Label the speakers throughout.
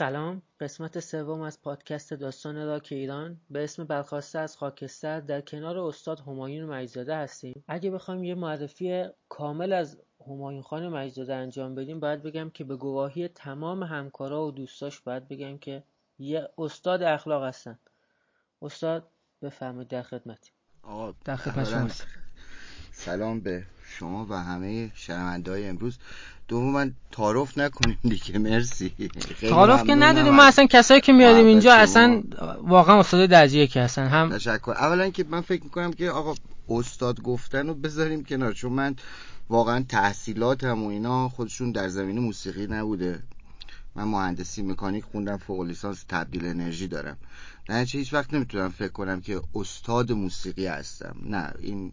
Speaker 1: سلام. قسمت سوم از پادکست داستان راک ایران. به اسم برخواسته از خاکستر در کنار استاد همایون مجزاده هستیم. اگه بخوایم یه معرفی کامل از همایون خان مجزاده انجام بدیم باید بگم که به گواهی تمام همکارا و دوستاش باید بگم که یه استاد اخلاق هستن. استاد بفرمایید در خدمتی
Speaker 2: آقا در خدمت سلام به شما و همه شنونده‌های امروز. من تعارف نکنیم دیگه مرسی.
Speaker 1: تعارف که نداریم ما اصلا کسایی که میادیم اینجا اصلا واقعا استاد درجه که هستن. هم
Speaker 2: تشکر. اولا که من فکر می‌کنم که آقا استاد گفتن رو بذاریم کنار چون من واقعا تحصیلاتم و اینا خودشون در زمینه موسیقی نبوده. من مهندسی مکانیک خوندم فوق لیسانس تبدیل انرژی دارم. نه هیچ وقت نمی‌تونم فکر کنم که استاد موسیقی هستم. نه این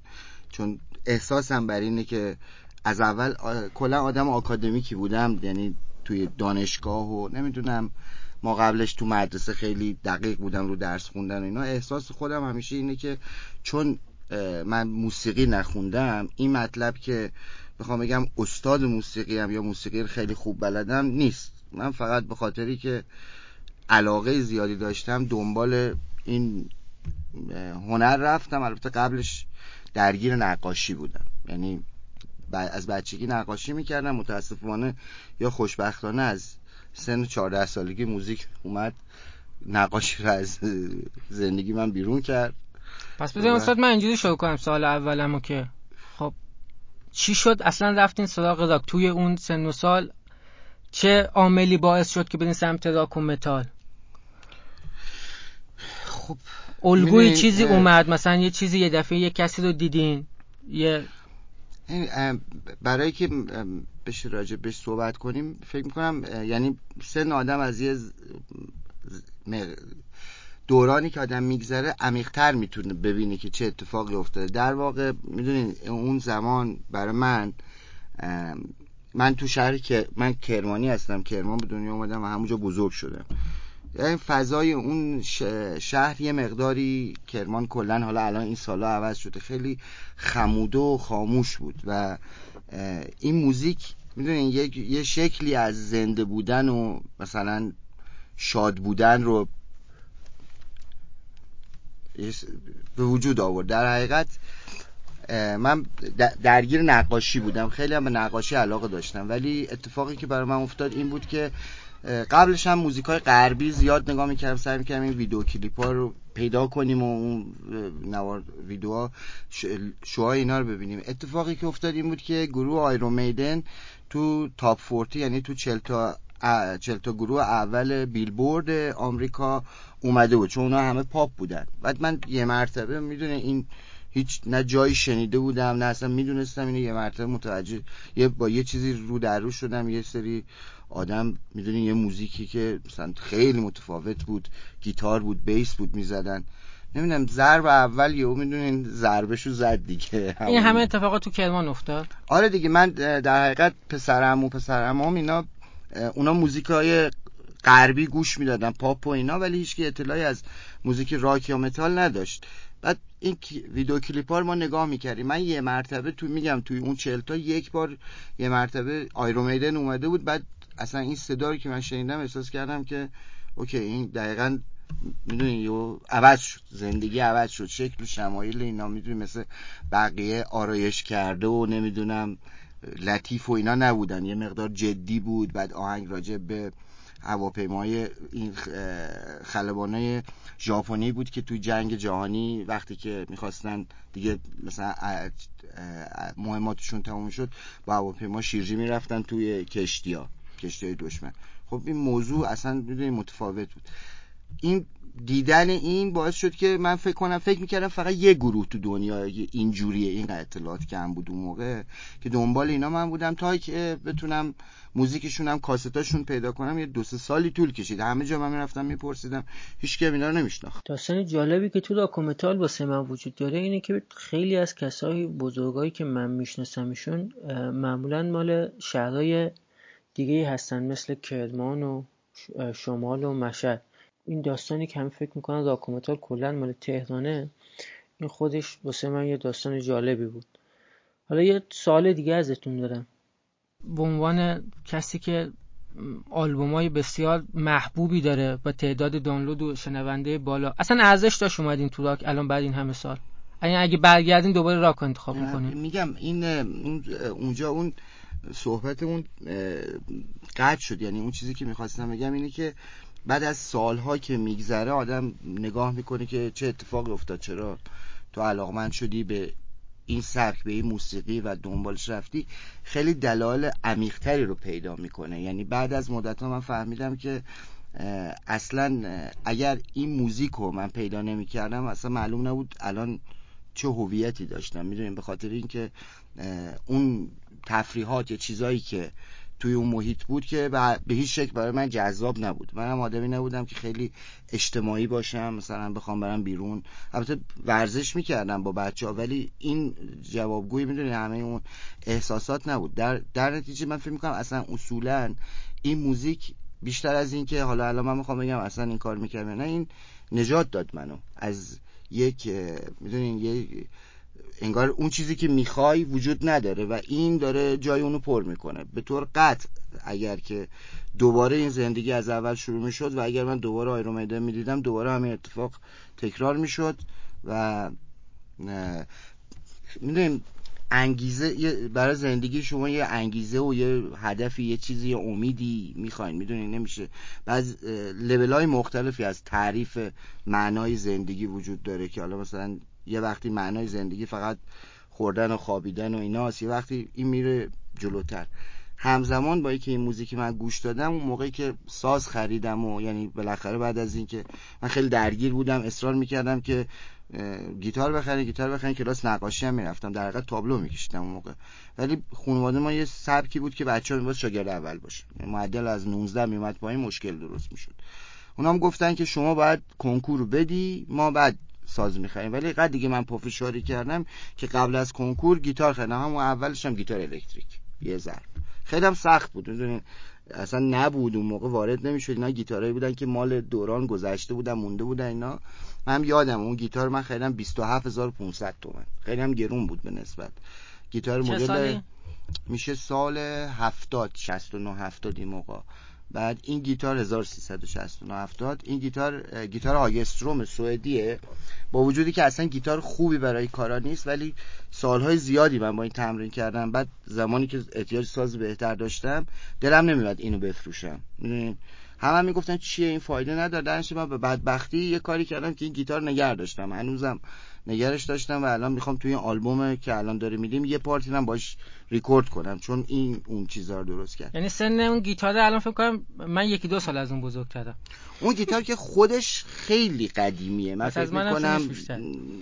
Speaker 2: چون احساسم بر اینه که از اول کلا آدم آکادمیکی بودم یعنی توی دانشگاه و نمی‌دونم ما قبلش تو مدرسه خیلی دقیق بودم رو درس خوندن و اینا. احساس خودم همیشه اینه که چون من موسیقی نخوندم این مطلب که بخوام بگم استاد موسیقی هم یا موسیقی خیلی خوب بلدم نیست. من فقط به خاطری که علاقه زیادی داشتم دنبال این هنر رفتم. البته قبلش درگیر نقاشی بودم. یعنی از بچگی نقاشی می‌کردم متاسفانه یا خوشبختانه از سن 14 سالگی موزیک اومد نقاشی رو از زندگی من بیرون کرد.
Speaker 1: پس بذاریم استاد من اینجوری شروع کنم سال اولمو که خب چی شد؟ اصلا رفتین سراغ راک. توی اون سن و سال چه عاملی باعث شد که برین سمت راک و متال؟ خب الگوی چیزی اومد. مثلا یه چیزی یه دفعه یه کسی رو دیدین یه
Speaker 2: برای که بشه راجع بهش صحبت کنیم فکر می‌کنم یعنی سن آدم از یه دورانی که آدم میگذره عمیقتر می‌تونه ببینه که چه اتفاقی افتاده. در واقع می‌دونین اون زمان برای من من تو شهر که من کرمانی هستم کرمان به دنیا اومدم و همونجا بزرگ شدم. یعنی فضای اون شهر یه مقداری کرمان کلا حالا الان این سالا عوض شده خیلی خموده و خاموش بود و این موزیک می‌دونین یه شکلی از زنده بودن و مثلا شاد بودن رو به وجود آورد. در حقیقت من درگیر نقاشی بودم. خیلی هم به نقاشی علاقه داشتم. ولی اتفاقی که برای من افتاد این بود که قبلش هم موزیک های غربی زیاد نگاه می‌کردم سعی می‌کردم این ویدیو کلیپ ها رو پیدا کنیم و اون نوار ویدیوها شوهای اینا رو ببینیم. اتفاقی که افتاد این بود که گروه Iron Maiden تو top forty یعنی تو چل تا چل تا گروه اول بیلبورد آمریکا اومده بود چون اونا همه پاپ بودن. بعد من یه مرتبه می‌دونه این هیچ نه جایی شنیده بودم نه اصلا می‌دونستم اینو یه مرتبه متوجه یه با یه چیزی رو در رو شدم یه سری آدم می‌دونی یه موزیکی که مثلا خیلی متفاوت بود گیتار بود bass بود می‌زدن. نمی‌دونم ضرب اول یهو می‌دونین ضربشو زد دیگه.
Speaker 1: این همه اتفاقات تو کرمان افتاد؟
Speaker 2: آره دیگه من در حقیقت پسرم و پسرم هم اینا اونا موزیک های غربی گوش می‌دادن پاپ و اینا ولی هیچ اطلاعی از موزیک راک یا متال نداشت. بعد این ویدیو کلیپ ها رو ما نگاه می‌کردیم. من یه مرتبه تو میگم توی اون چلتا یک بار یه مرتبه آیرومیدن اومده بود بعد اصلا این صدا رو که من شنیدم احساس کردم که اوکی این دقیقا می‌دونی یو عوض شد زندگی عوض شد شکل و شمایل اینا می‌دونی مثل بقیه آرایش کرده و نمی‌دونم لطیف و اینا نبودن. یه مقدار جدی بود بعد آهنگ راجع به هواپیمای این خلبانای ژاپنی بود که توی جنگ جهانی وقتی که می‌خواستن دیگه مثلا مهماتشون تموم شد با هواپیما شیرجی می‌رفتن توی کشتی ها کشتی دشمن. خب این موضوع اصلا می‌دونی متفاوت بود. این دیدن این باعث شد که من فکر کنم فکر می‌کردم فقط یه گروه تو دنیا اینجوریه این اطلاعات کم بود اون موقع که دنبال اینا من بودم تا که بتونم موزیکشون هم کاستاشون پیدا کنم. یه دو سه سالی طول کشید. همه جا من می‌رفتم میپرسیدم. هیچ کی اینا رو نمیشناخت
Speaker 1: داستان جالبی که تو راک و متال واسه من وجود داره اینه که خیلی از کسای بزرگایی که من میشناسمشون معمولا مال شهرهای دیگه هستن مثل کرمان و شمال و مشهد. این داستانی که هم فکر می‌کنن راک و متال کلا مال تهرانه این خودش واسه من یه داستان جالبی بود. حالا یه سوال دیگه ازتون دارم. به عنوان کسی که های بسیار محبوبی داره با تعداد دانلود و شنونده بالا اصلا ارزش داشت اومدین تو راک؟ الان بعد این همه سال. اگه برگردین دوباره راک انتخاب می‌کنین.
Speaker 2: میگم این اونجا اون صحبت اون قطع شد. یعنی اون چیزی که می‌خواستم بگم اینه که بعد از سالها که میگذره آدم نگاه می‌کنه که چه اتفاقی افتاد چرا تو علاقمند شدی به این سبک به این موسیقی و دنبالش رفتی. خیلی دلایل عمیقتری رو پیدا می‌کنه. یعنی بعد از مدت من فهمیدم که اصلا اگر این موزیک رو من پیدا نمی‌کردم اصلا معلوم نبود الان چه هویتی داشتم. می‌دونیم به خاطر اینکه اون تفریحات یا چیزایی که توی اون محیط بود که به هیچ شکل برای من جذاب نبود. منم آدمی نبودم که خیلی اجتماعی باشم مثلا بخوام برم بیرون. البته ورزش می‌کردم با بچه ها ولی این جوابگویی می‌دونی همه اون احساسات نبود. در, در نتیجه من فکر می‌کنم اصلا اصولا این موزیک بیشتر از این که حالا الان من می‌خوام بگم اصلا این کار می‌کردم نه این نجات داد منو. از یک می‌دونین یک انگار اون چیزی که می‌خوای وجود نداره و این داره جای اونو پر می‌کنه. به طور قطع اگر که دوباره این زندگی از اول شروع می‌شد و اگر من دوباره آیرون میدن می‌دیدم دوباره همین اتفاق تکرار می‌شد و می‌دونیم انگیزه برای زندگی شما یه انگیزه و یه هدفی یه چیزی یه امیدی می‌خواین. می‌دونین نمیشه. بعض لبل های مختلفی از تعریف معنای زندگی وجود داره که حالا مثلا یه وقتی معنای زندگی فقط خوردن و خوابیدن و ایناست یه وقتی این میره جلوتر. همزمان با اینکه این موزیک من گوش دادم اون موقعی که ساز خریدم و یعنی بالاخره بعد از اینکه من خیلی درگیر بودم اصرار می‌کردم که گیتار بخرین گیتار بخرین کلاس نقاشی هم می‌رفتم. در حقیقت تابلو میکشیدم اون موقع. ولی خانواده ما یه سبکی بود که بچه ها شاگرد اول باشه. معدل از 19 میومد پایین مشکل درست می‌شد. اونام گفتن که شما باید کنکور بدی ما بعد ساز می‌خریم. ولی قد دیگه من پافشاری کردم که قبل از کنکور گیتار خریدم. همون اولش هم گیتار الکتریک. یه ضرب. خیلی هم سخت بود. می‌دونین اصلا نبود. اون موقع وارد نمی‌شد. اینا گیتارایی بودن که مال دوران گذشته بودن مونده بودن اینا. من یادم اون گیتار من خریدم 27500 تومن. خیلی هم گرون بود به نسبت. گیتار مدل میشه سال 70 69 70 این موقع. بعد این گیتار 1369 70 این گیتار گیتار آگستروم سوئدیه. با وجودی که اصلا گیتار خوبی برای کارا نیست ولی سالهای زیادی من با این تمرین کردم. بعد زمانی که احتیاج ساز بهتر داشتم دلم نمیاد اینو بفروشم. همه هم می‌گفتن چیه این فایده نداره. درنش من به بدبختی یه کاری کردم که این گیتار نگه داشتم. هنوزم نگرش داشتم و الان می‌خوام توی این آلبوم که الان داره میدیم یه پارتی هم باش ریکورد کنم چون این اون چیزا رو درست کرد.
Speaker 1: یعنی سن اون گیتار الان فکر کنم من یکی دو سال از اون بزرگ کردم.
Speaker 2: اون گیتار که خودش خیلی قدیمیه. من فکر می‌کنم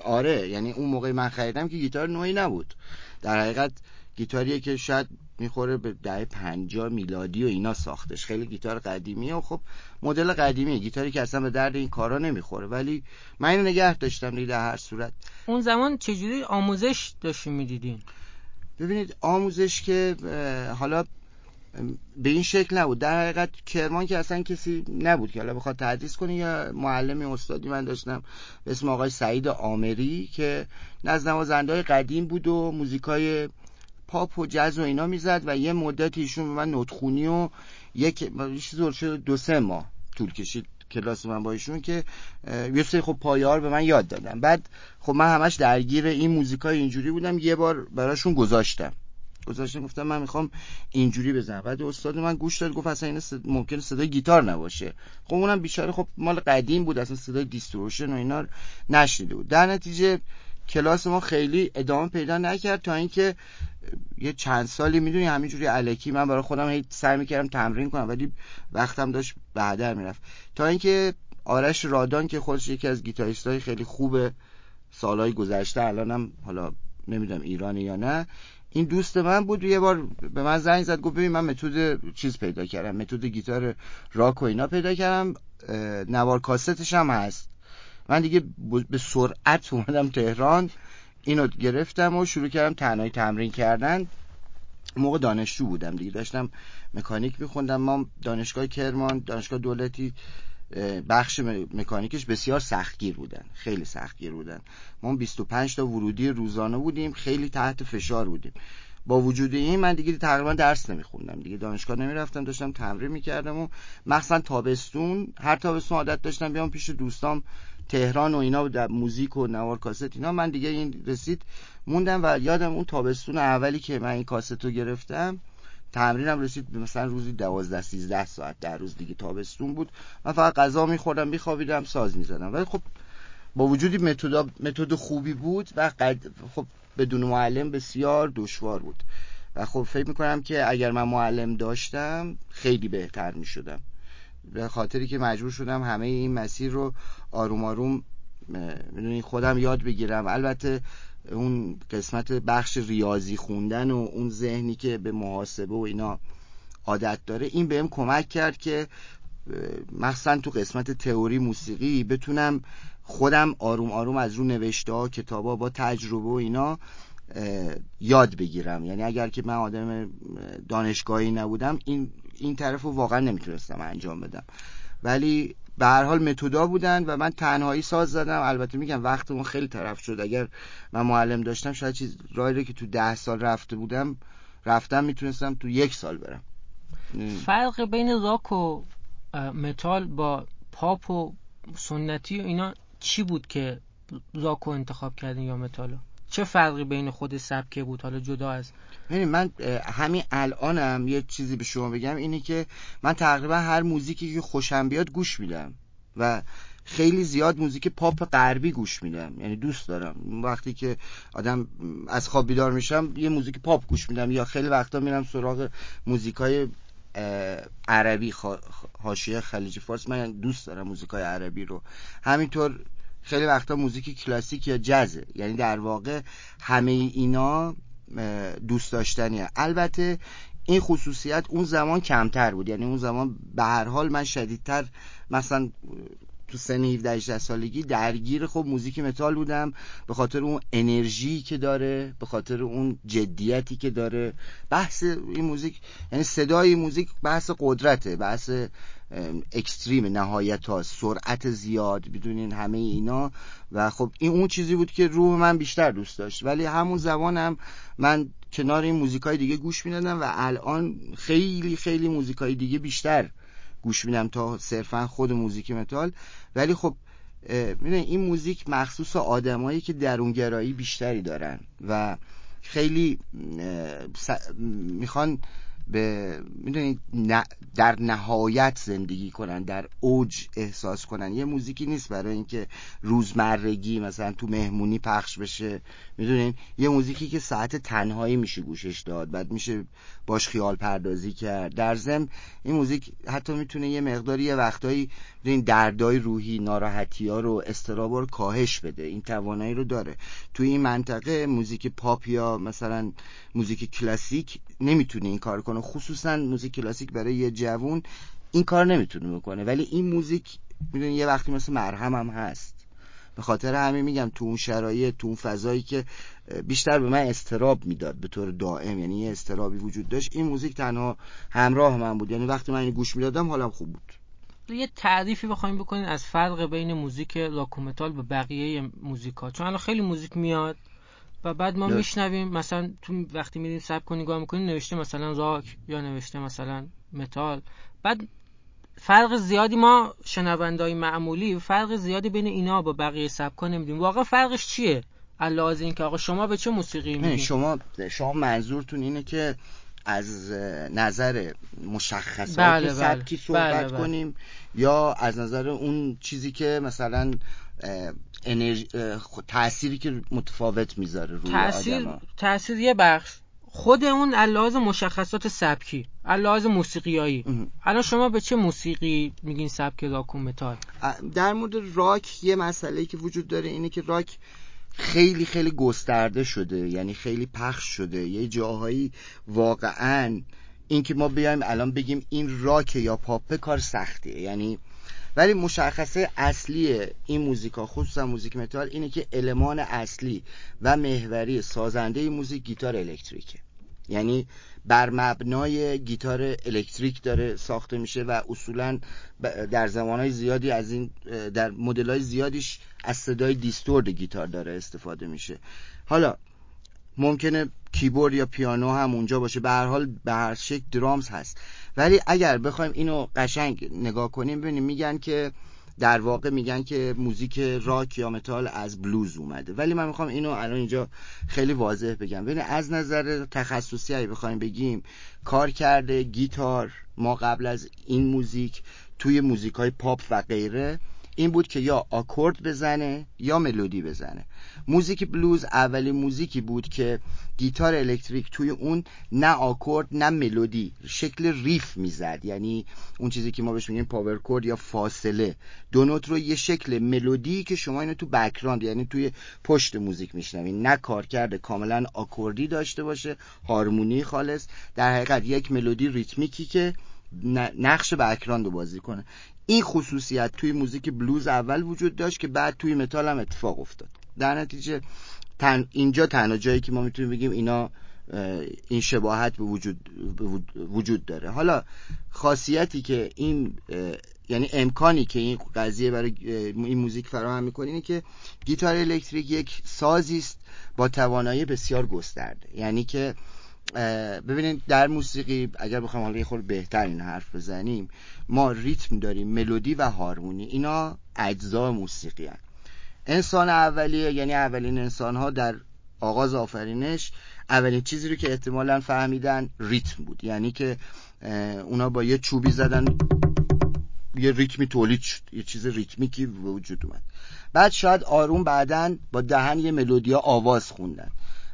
Speaker 2: آره یعنی اون موقع من خریدم که گیتار نوعی نبود. در حقیقت گیتاریه که شاید می‌خوره به دهه پنجا میلادی و اینا ساختش. خیلی گیتار قدیمیه و خب مدل قدیمیه. گیتاری که اصلا به درد این کارا نمی‌خوره. ولی من اینو نگه داشتم دیگه هر صورت.
Speaker 1: اون زمان چجوری آموزش داشتیم می‌دیدین؟
Speaker 2: ببینید آموزش که حالا به این شکل نبود. در حقیقت کرمان که اصلا کسی نبود که حالا بخواد تدریس کنه یا معلم استادی من داشتم به اسم آقای سعید آمری که نزد نوازنده قدیم بود و موزیکای پاپ و جز و اینا می‌زد و یه مدت ایشون به من نوتخونی و یک چیز دو سه ماه طول کشید کلاس من با ایشون که یه سری خب پایار به من یاد دادم بعد خب من همش درگیر این موزیکای اینجوری بودم یه بار براشون گذاشتم. گذاشتم گفتم من می‌خوام اینجوری بزنم. بعد استاد من گوش داد گفت اصلا این صد... ممکن صدای گیتار نباشه. خب اونم بیچاره خب مال قدیم بود اصلا صدای دیستروشن و اینا نشنیده بود. در نتیجه کلاس ما خیلی ادامه پیدا نکرد تا اینکه یه چند سالی می‌دونی همینجوری علکی من برای خودم هی سعی می‌کردم تمرین کنم ولی وقتم داشت بعدر می‌رفت. تا اینکه آرش رادان که خودش یکی از گیتاریست های خیلی خوب سالهای گذشته الانم حالا نمی‌دونم ایرانی یا نه این دوست من بود. یه بار به من زنگ زد گفت ببین من متد چیز پیدا کردم متد گیتار راک و اینا پیدا کردم. نوار کاستش هم هست. من دیگه به سرعت اومدم تهران اینو گرفتم و شروع کردم تنهایی تمرین کردن. موقع دانشجو بودم دیگه داشتم مکانیک میخوندم. ما دانشگاه کرمان دانشگاه دولتی بخش مکانیکش بسیار سختگیر بودن خیلی سختگیر بودن. ما 25 تا ورودی روزانه بودیم خیلی تحت فشار بودیم. با وجود این من دیگه تقریبا درس نمیخوندم دیگه دانشگاه نمی‌رفتم داشتم تمرین می‌کردم و مخصوصا تابستون هر تابستون عادت داشتم بیام پیش دوستام تهران و اینا در موزیک و نوار کاست اینا. من دیگه این رسید موندم و یادم اون تابستون اولی که من این کاست رو گرفتم تمرینم رسید مثلا روزی دوازده سیزده ساعت در روز دیگه تابستون بود. من فقط غذا میخوردم میخوابیدم ساز می‌زدم. ولی خب با وجودی متد خوبی بود و قد... خب بدون معلم بسیار دشوار بود. و خب فکر می‌کنم که اگر من معلم داشتم خیلی بهتر می‌شدم. به خاطری که مجبور شدم همه این مسیر رو آروم آروم می‌دونی خودم یاد بگیرم. البته اون قسمت بخش ریاضی خوندن و اون ذهنی که به محاسبه و اینا عادت داره این بهم کمک کرد که مخصوصا تو قسمت تئوری موسیقی بتونم خودم آروم آروم از رو نوشته ها کتابا با تجربه و اینا یاد بگیرم. یعنی اگر که من آدم دانشگاهی نبودم این این طرف رو واقعا نمی‌تونستم انجام بدم. ولی به هر حال متودا بودن و من تنهایی ساز زدم. البته میگم وقتمون خیلی طرف شد. اگر من معلم داشتم شاید چیز راهی که تو ده سال رفته بودم رفتم می‌تونستم تو یک سال برم.
Speaker 1: فرق بین راک و متال با پاپ و سنتی و اینا چی بود که راکو انتخاب کردین یا متالو چه فرقی بین خود سبکه بود؟ حالا جدا از
Speaker 2: یعنی من همین الانم یه چیزی به شما بگم اینه که من تقریبا هر موزیکی که خوشم بیاد گوش میدم و خیلی زیاد موزیک پاپ غربی گوش میدم. یعنی دوست دارم. وقتی که آدم از خواب بیدار میشم یه موزیک پاپ گوش میدم یا خیلی وقتا میرم سراغ موزیکای عربی حاشیه خلیج فارس. من دوست دارم موزیکای عربی رو. همینطور خیلی وقتا موزیک کلاسیک یا جزه یعنی در واقع همه اینا دوست داشتنیه. البته این خصوصیت اون زمان کمتر بود. یعنی اون زمان به هر حال من شدیدتر مثلا تو سن 17 18 سالگی درگیر خب موزیک متال بودم. به خاطر اون انرژی که داره به خاطر اون جدیتی که داره. بحث این موزیک یعنی صدای موزیک بحث قدرته بحث extreme نهایت ها سرعت زیاد بدونین همه اینا. و خب این اون چیزی بود که روح من بیشتر دوست داشت. ولی همون زمانم من کنار این موزیکای دیگه گوش می‌دادم و الان خیلی خیلی موزیکای دیگه بیشتر گوش میدم تا صرفا خود موزیک متال. ولی خب می‌دونی این موزیک مخصوص آدمایی که درونگرایی بیشتری دارن و خیلی می‌خوان به می‌دونید در نهایت زندگی کنن در اوج احساس کنن. یه موزیکی نیست برای اینکه روزمرگی مثلا تو مهمونی پخش بشه. می‌دونین؟ یه موزیکی که ساعت تنهایی میشه گوشش داد بعد میشه باش خیال پردازی کرد. در ضمن این موزیک حتی می‌تونه یه مقداری یه وقتایی این دردای روحی ناراحتی ها رو اضطراب کاهش بده. این توانایی رو داره. تو این منطقه موزیک پاپ یا مثلا موزیک کلاسیک نمی‌تونه این کار کنه. خصوصا موزیک کلاسیک برای یه جوون این کار نمی‌تونه بکنه. ولی این موزیک می‌دونی یه وقتی مثل مرهم هم هست. به خاطر همین میگم تو اون شرایط تو اون فضایی که بیشتر به من اضطراب می‌داد به طور دائم. یعنی یه اضطرابی وجود داشت. این موزیک تنها همراه من بود. یعنی وقتی من این گوش می‌دادم حالم خوب بود.
Speaker 1: یه تعریفی بخوایم بکنین از فرق بین موزیک راک و متال و بقیه موزیکا چون الان خیلی موزیک میاد و بعد ما میشنویم. مثلا تو وقتی میریم سبکی نگاه می‌کنیم نوشته مثلا راک یا نوشته مثلا متال. بعد فرق زیادی ما شنوندای معمولی فرق زیادی بین اینا با بقیه سبکا نمیدیم واقعا فرقش چیه؟ علاوه این که آقا شما به چه موسیقی میگین؟
Speaker 2: شما شما منظورتون اینه که از نظر مشخصات
Speaker 1: بله
Speaker 2: سبکی
Speaker 1: بله.
Speaker 2: صحبت
Speaker 1: بله. بله.
Speaker 2: کنیم یا از نظر اون چیزی که مثلا انرژی تأثیری که متفاوت می‌ذاره روی
Speaker 1: تأثیر
Speaker 2: آدم
Speaker 1: تأثیر یه بخش. خود اون علاوه مشخصات سبکی علاوه موسیقیایی. الان شما به چه موسیقی میگین سبک راک و متال
Speaker 2: در مورد راک یه مسئله که وجود داره اینه که راک خیلی خیلی گسترده شده یعنی خیلی پخش شده. یه جاهایی واقعا اینکه ما بیایم الان بگیم این راک یا پاپ کار سختیه. یعنی ولی مشخصه اصلی این موزیکا خصوصا موزیک متال اینه که المان اصلی و محوری سازنده موزیک گیتار الکتریکه. یعنی بر مبنای گیتار الکتریک داره ساخته میشه و اصولا در زمانهای زیادی از این در مدلای زیادیش از صدای distorted گیتار داره استفاده میشه. حالا ممکنه کیبورد یا پیانو هم اونجا باشه. به هر حال به هر شکل درامز هست. ولی اگر بخوایم اینو قشنگ نگاه کنیم ببینیم میگن که در واقع میگن که موزیک راک یا متال از بلوز اومده. ولی من می‌خوام اینو الان اینجا خیلی واضح بگم. ببین از نظر تخصصی اگه بخوایم بگیم کارکرد گیتار ما قبل از این موزیک توی موزیک های پاپ و غیره این بود که یا آکورد بزنه یا ملودی بزنه. موزیک بلوز اولین موزیکی بود که گیتار الکتریک توی اون نه آکورد نه ملودی شکل riff می‌زد. یعنی اون چیزی که ما بهش میگیم power chord یا فاصله. دو نوت رو یه شکل ملودی که شما اینو تو background یعنی توی پشت موزیک میشنوین. نه کارکرد کاملا آکوردی داشته باشه هارمونی خالص. در حقیقت یک ملودی ریتمیکی که نقش background رو بازی کنه. این خصوصیت توی موزیک بلوز اول وجود داشت که بعد توی متال هم اتفاق افتاد. در نتیجه تن اینجا تنها جایی که ما می‌تونیم بگیم اینا این شباهت به وجود, وجود داره. حالا خاصیتی که این یعنی امکانی که این قضیه برای این موزیک فراهم می‌کنه اینه که گیتار الکتریک یک سازی است با توانایی بسیار گسترده. یعنی که ببینید در موسیقی اگر بخوام حالا یه خورده بهتر این حرف بزنیم ما ریتم داریم ملودی و هارمونی اینا اجزا موسیقی هن. انسان اولیه یعنی اولین انسان ها در آغاز آفرینش اولین چیزی رو که احتمالا فهمیدن ریتم بود. یعنی که اونا با یه چوبی زدن یه ریتمی تولید شد یه چیز ریتمیکی وجود اومد. بعد شاید آروم بعدا با دهن یه ملودیا آواز خوندن.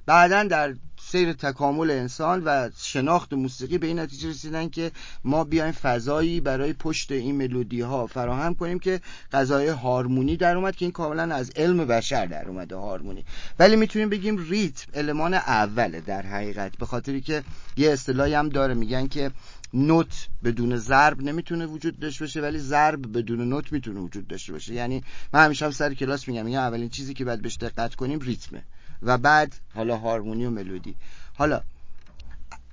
Speaker 2: بعدا در سیر تکامل انسان و شناخت موسیقی به این نتیجه رسیدن که ما بیایم فضایی برای پشت این ملودی ها فراهم کنیم که غذای هارمونی در اومد که این کاملا از علم بشر در اومده هارمونی. ولی می‌تونیم بگیم ریتم المان اوله در حقیقت به خاطری که یه اصطلاحی هم داره. میگن که نوت بدون ضرب نمی‌تونه وجود داشته باشه ولی ضرب بدون نوت می‌تونه وجود داشته باشه. یعنی من همیشه هم سر کلاس میگم میگم اولین چیزی که باید بهش دقت کنیم ریتمه. و بعد حالا هارمونی و ملودی. حالا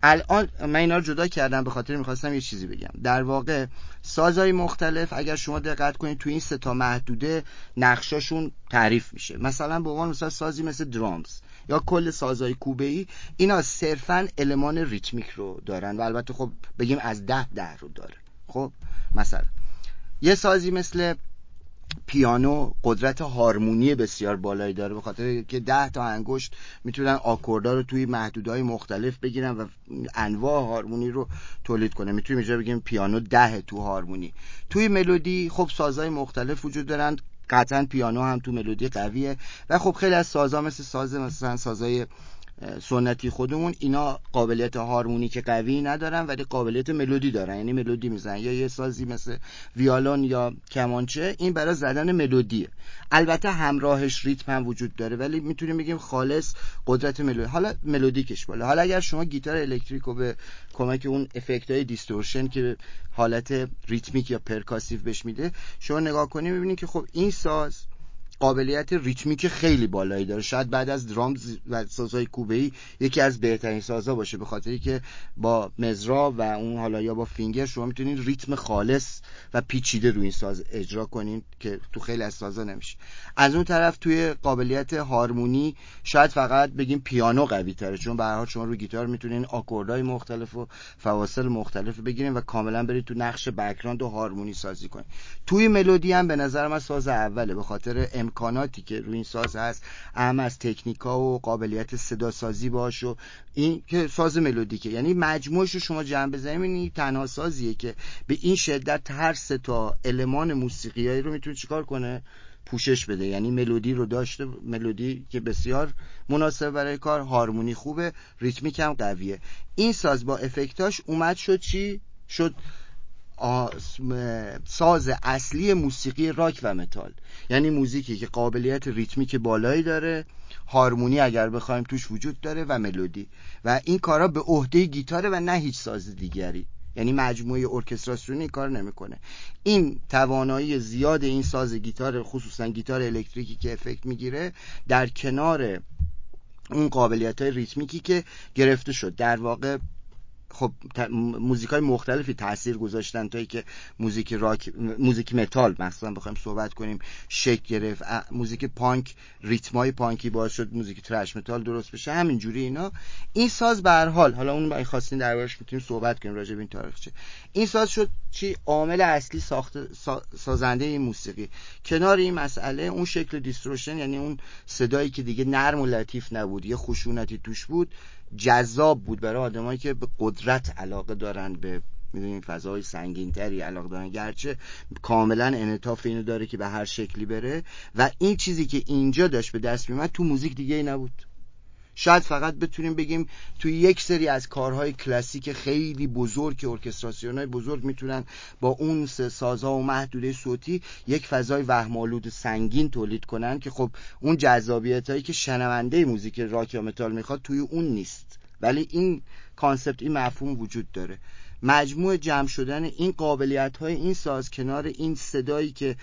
Speaker 2: الان من اینا رو جدا کردم به خاطر می‌خواستم یه چیزی بگم. در واقع سازهای مختلف اگر شما دقت کنید تو این سه تا محدوده نقشاشون تعریف میشه. مثلا به عنوان مثلا سازی مثل درامز یا کل سازهای کوبه ای اینا صرفا المان ریتمیک رو دارن و البته خب بگیم از ده ده رو داره. خب مثلا یه سازی مثل پیانو قدرت هارمونی بسیار بالایی داره به خاطر که ده تا انگشت می‌تونن آکوردا رو توی محدودهای مختلف بگیرن و انواع هارمونی رو تولید کنه می‌تونیم اینجا بگیم پیانو ده تو هارمونی. توی ملودی خب سازهای مختلف وجود دارن. قطعا پیانو هم تو ملودی قویه. و خب خیلی از سازها مثل ساز مثلا سازهای سنتی خودمون اینا قابلیت هارمونیک قوی ندارن ولی قابلیت ملودی دارن. یعنی ملودی می‌زنن. یا یه سازی مثل ویولن یا کمانچه این برای زدن ملودیه. البته همراهش ریتم هم وجود داره ولی می‌تونیم بگیم خالص قدرت ملودی. حالا ملودیکش بالا. حالا اگر شما گیتار الکتریک رو به کمک اون افکت های distortion که حالت ریتمیک یا percussive بهش میده شما نگاه کنید می‌بینید که خب این ساز قابلیت ریتمیک خیلی بالایی داره. شاید بعد از درامز و سازهای کوبه‌ای یکی از بهترین سازها باشه به خاطری که با مزرا و اون حالا یا با فینگر شما می‌تونید ریتم خالص و پیچیده روی این ساز اجرا کنین که تو خیلی از سازها نمیشه. از اون طرف توی قابلیت هارمونی شاید فقط بگیم پیانو قوی تره چون به هر شما روی گیتار می‌تونین آکوردهای مختلف و فواصل مختلف بگیرین و کاملا برید تو نقش بکراند و هارمونی سازی کنین توی ملودی هم به نظر من ساز اوله به خاطر امکاناتی که روی این ساز هست اهم از تکنیکا و قابلیت صدا سازی باش و این که ساز ملودیکه. یعنی مجموعش رو شما جمع بزنید این تنها سازیه که به این شدت هر سه تا المان موسیقیایی رو می‌تونه چیکار کنه؟ پوشش بده. یعنی ملودی رو داشته ملودی که بسیار مناسب برای کار هارمونی خوبه ریتمیک هم قویه. این ساز با افکتاش اومد شد چی؟ شد ساز اصلی موسیقی راک و متال. یعنی موزیکی که قابلیت ریتمیک بالایی داره هارمونی اگر بخوایم توش وجود داره و ملودی. و این کارا به عهده گیتاره و نه هیچ ساز دیگری. یعنی مجموعه ارکستراسیونی کار نمی‌کنه. این توانایی زیاد این ساز گیتار خصوصا گیتار الکتریکی که افکت می‌گیره در کنار اون قابلیت های ریتمیکی که گرفته شد. در واقع خب موزیک های مختلفی تاثیر گذاشتن تا که موزیک راک موزیک متال مثلا بخوایم صحبت کنیم شکل گرفت موزیک پانک ریتمای پانکی باعث شد موزیک ترش متال درست بشه همینجوری اینا. این ساز به هر حال حالا اون خواستین دربارش می‌تونیم صحبت کنیم راجع به این تاریخچه این ساز شد چی؟ عامل اصلی ساخت سازنده این موسیقی. کنار این مسئله اون شکل distortion یعنی اون صدایی که دیگه نرم و لطیف نبود یه خشونتی توش بود جذاب بود برای آدمایی که به قدرت علاقه دارن به می‌دونین فضای سنگین تری علاقه دارن. گرچه کاملا انعطاف اینو داره که به هر شکلی بره. و این چیزی که اینجا داشت به دست میومد تو موزیک دیگه ای نبود. شاید فقط بتونیم بگیم توی یک سری از کارهای کلاسیک خیلی بزرگ که ارکستراسیون های بزرگ می‌تونن با اون سازها و محدوده صوتی یک فضای وهمالود سنگین تولید کنن که خب اون جذابیت هایی که شنونده موزیک راک یا متال می‌خواد توی اون نیست. ولی این concept این مفهوم وجود داره. مجموع جمع شدن این قابلیت های این ساز کنار این صدایی که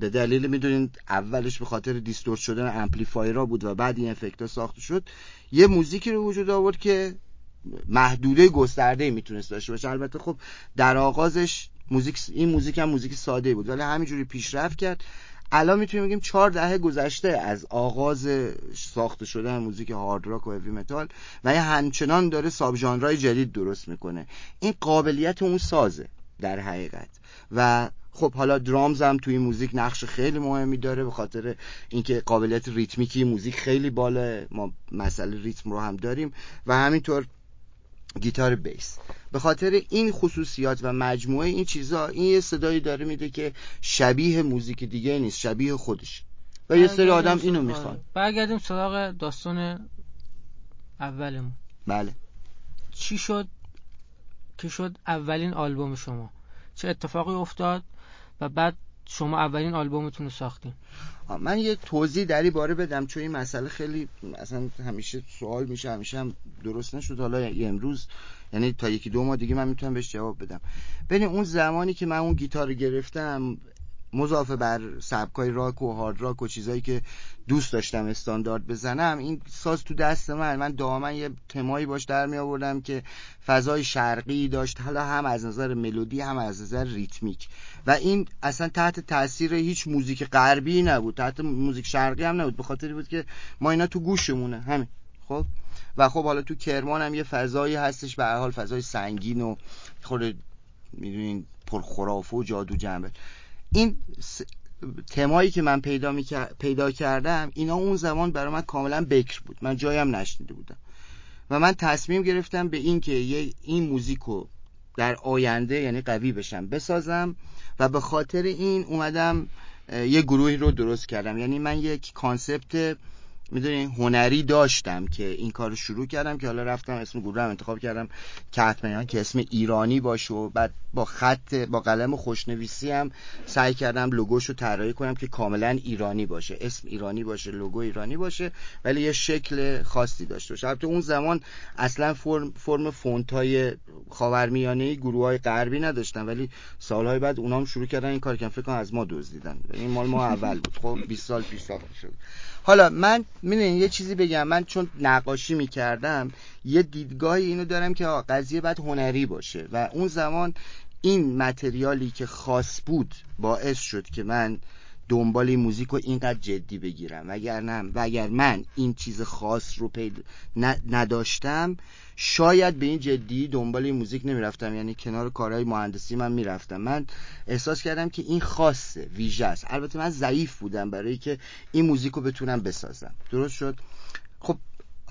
Speaker 2: به دلیل می‌دونین اولش به خاطر distort شدن امپلیفایرها بود و بعد این افکت ساخته شد یه موزیکی رو وجود آورد که محدوده گسترده می‌تونست داشته باشه. البته خب در آغازش موزیک این موزیک هم موزیک ساده بود ولی همینجوری پیشرفت کرد. الان می‌تونیم بگیم چهار دهه گذشته از آغاز ساخته شدن موزیک هارد راک و هوی متال و یه همچنان داره ساب ژانرهای جدید درست می‌کنه. این قابلیت اون سازه در حقیقت. و خب حالا درامز هم توی موزیک نقش خیلی مهمی داره به خاطر اینکه قابلیت ریتمیکی موزیک خیلی بالا ما مسئله ریتم رو هم داریم و همینطور گیتار بیس. به خاطر این خصوصیات و مجموعه این چیزا این یه صدایی داره میده که شبیه موزیک دیگه نیست شبیه خودش. و یه سری آدم اینو می‌خوان.
Speaker 1: برگردیم سراغ داستان اولمون.
Speaker 2: بله.
Speaker 1: چی شد؟ که شد اولین آلبوم شما. چه اتفاقی افتاد؟ و بعد شما اولین آلبومتون رو ساختین.
Speaker 2: من یه توضیح در باره بدم چون این مسئله خیلی اصلا همیشه سوال میشه همیشه هم درست نشد. حالا امروز یعنی تا یکی دو ماه دیگه من می‌تونم بهش جواب بدم. ببین اون زمانی که من اون گیتار گرفتم مضافه بر سبکای راک و هارد راک و چیزایی که دوست داشتم استاندارد بزنم این ساز تو دست من. من دائما یه تمایی باش در می آوردم که فضای شرقی داشت حالا هم از نظر ملودی هم از نظر ریتمیک. و این اصلا تحت تاثیر هیچ موزیک غربی نبود تحت موزیک شرقی هم نبود. به خاطر بود که ما اینا تو گوشمونه. همین. خب؟ و خب حالا تو کرمان هم یه فضایی هستش به حال فضای سنگین و خود می‌دونین پرخرافه و جادو جنبه این تمایی که من پیدا, پیدا کردم اینا اون زمان برای من کاملا بکر بود. من جایی نشنیده بودم. و من تصمیم گرفتم به این که این موزیکو در آینده یعنی قوی بشم بسازم و به خاطر این اومدم یه گروهی رو درست کردم. یعنی من یک concept می‌دونین هنری داشتم که این کار رو شروع کردم که حالا رفتم اسم گروه هم انتخاب کردم کتمنیان که اسم ایرانی باشه و بعد با خط با قلم خوشنویسی هم سعی کردم لوگوش رو طراحی کنم که کاملا ایرانی باشه. اسم ایرانی باشه لوگو ایرانی باشه ولی یه شکل خاصی داشته باشه. البته اون زمان اصلا فرم فرم فونت های خاورمیانه گروه های غربی نداشتن ولی سالهای بعد اونام شروع کردن این کار که فکر کنم از ما دزدیدن. این مال ما اول بود. خب 20 سال پیش شد. حالا من می‌دونین یه چیزی بگم. من چون نقاشی می‌کردم یه دیدگاهی اینو دارم که قضیه باید هنری باشه. و اون زمان این متریالی که خاص بود باعث شد که من دنبال این موزیک رو اینقدر جدی بگیرم. وگر نه و اگر من این چیز خاص رو پید نداشتم شاید به این جدی دنبال این موزیک نمی‌رفتم. یعنی کنار کارهای مهندسی من می‌رفتم. من احساس کردم که این خاصه ویژه است. البته من ضعیف بودم برای که این موزیک رو بتونم بسازم. درست شد؟ خب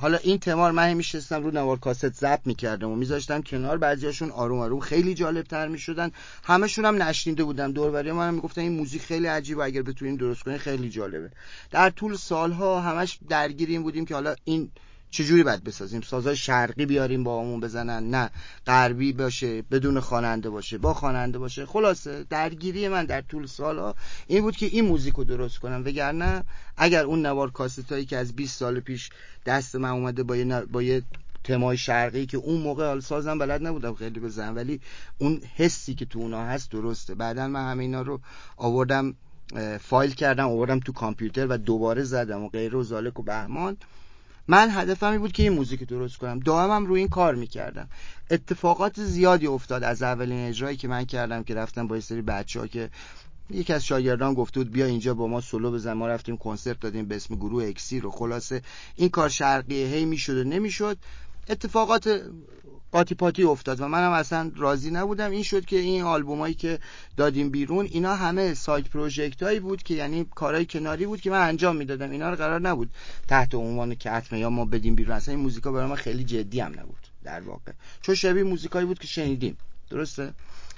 Speaker 2: حالا این تمار من همیشستم رو نوار کاست ضبط می‌کردم و میذاشتم کنار. بعضیاشون آروم آروم خیلی جالب تر می‌شدن. همشون هم نشنیده بودم. دوربری من می‌گفتن این موزیک خیلی عجیبه. اگر بتونین درست کنین خیلی جالبه. در طول سالها همش درگیریم بودیم که حالا این چجوری باید بسازیم؟ سازهای شرقی بیاریم با همون بزنن؟ نه. غربی باشه بدون خواننده باشه. با خواننده باشه. خلاصه درگیری من در طول سالها این بود که این موزیک رو درست کنم. وگرنه اگر اون نوار کاستایی که از 20 سال پیش دست من اومده با یه, با یه تمای شرقی که اون موقع حال سازم بلد نبودم خیلی بزنم. ولی اون حسی که تو اونا هست درسته. بعدا من همه اینا رو آوردم فایل کردم آوردم تو کامپیوتر و دوباره زدم و غیر و زالک و بهمان. من هدفم این بود که این موزیک درست کنم. دائمم روی این کار می‌کردم. اتفاقات زیادی افتاد از اولین اجرایی که من کردم که رفتم با یه سری بچه ها که یکی از شاگردان گفته بود بیا اینجا با ما سولو بزن. ما رفتیم کنسرت دادیم به اسم گروه اکسیر و خلاصه. این کار شرقیه هی می‌شد و نمی‌شد. اتفاقات قاطی پاتی افتاد و منم اصلا راضی نبودم. این شد که این آلبومایی که دادیم بیرون اینا همه سایت پروژکت هایی بود که یعنی کارهای کناری بود که من انجام می‌دادم. اینا رو قرار نبود تحت عنوان که حتما یا ما بدیم بیرون. اصلا این موزیکا برای من خیلی جدی هم نبود در واقع. چون شبیه موزیکایی بود که شنیدیم. درسته؟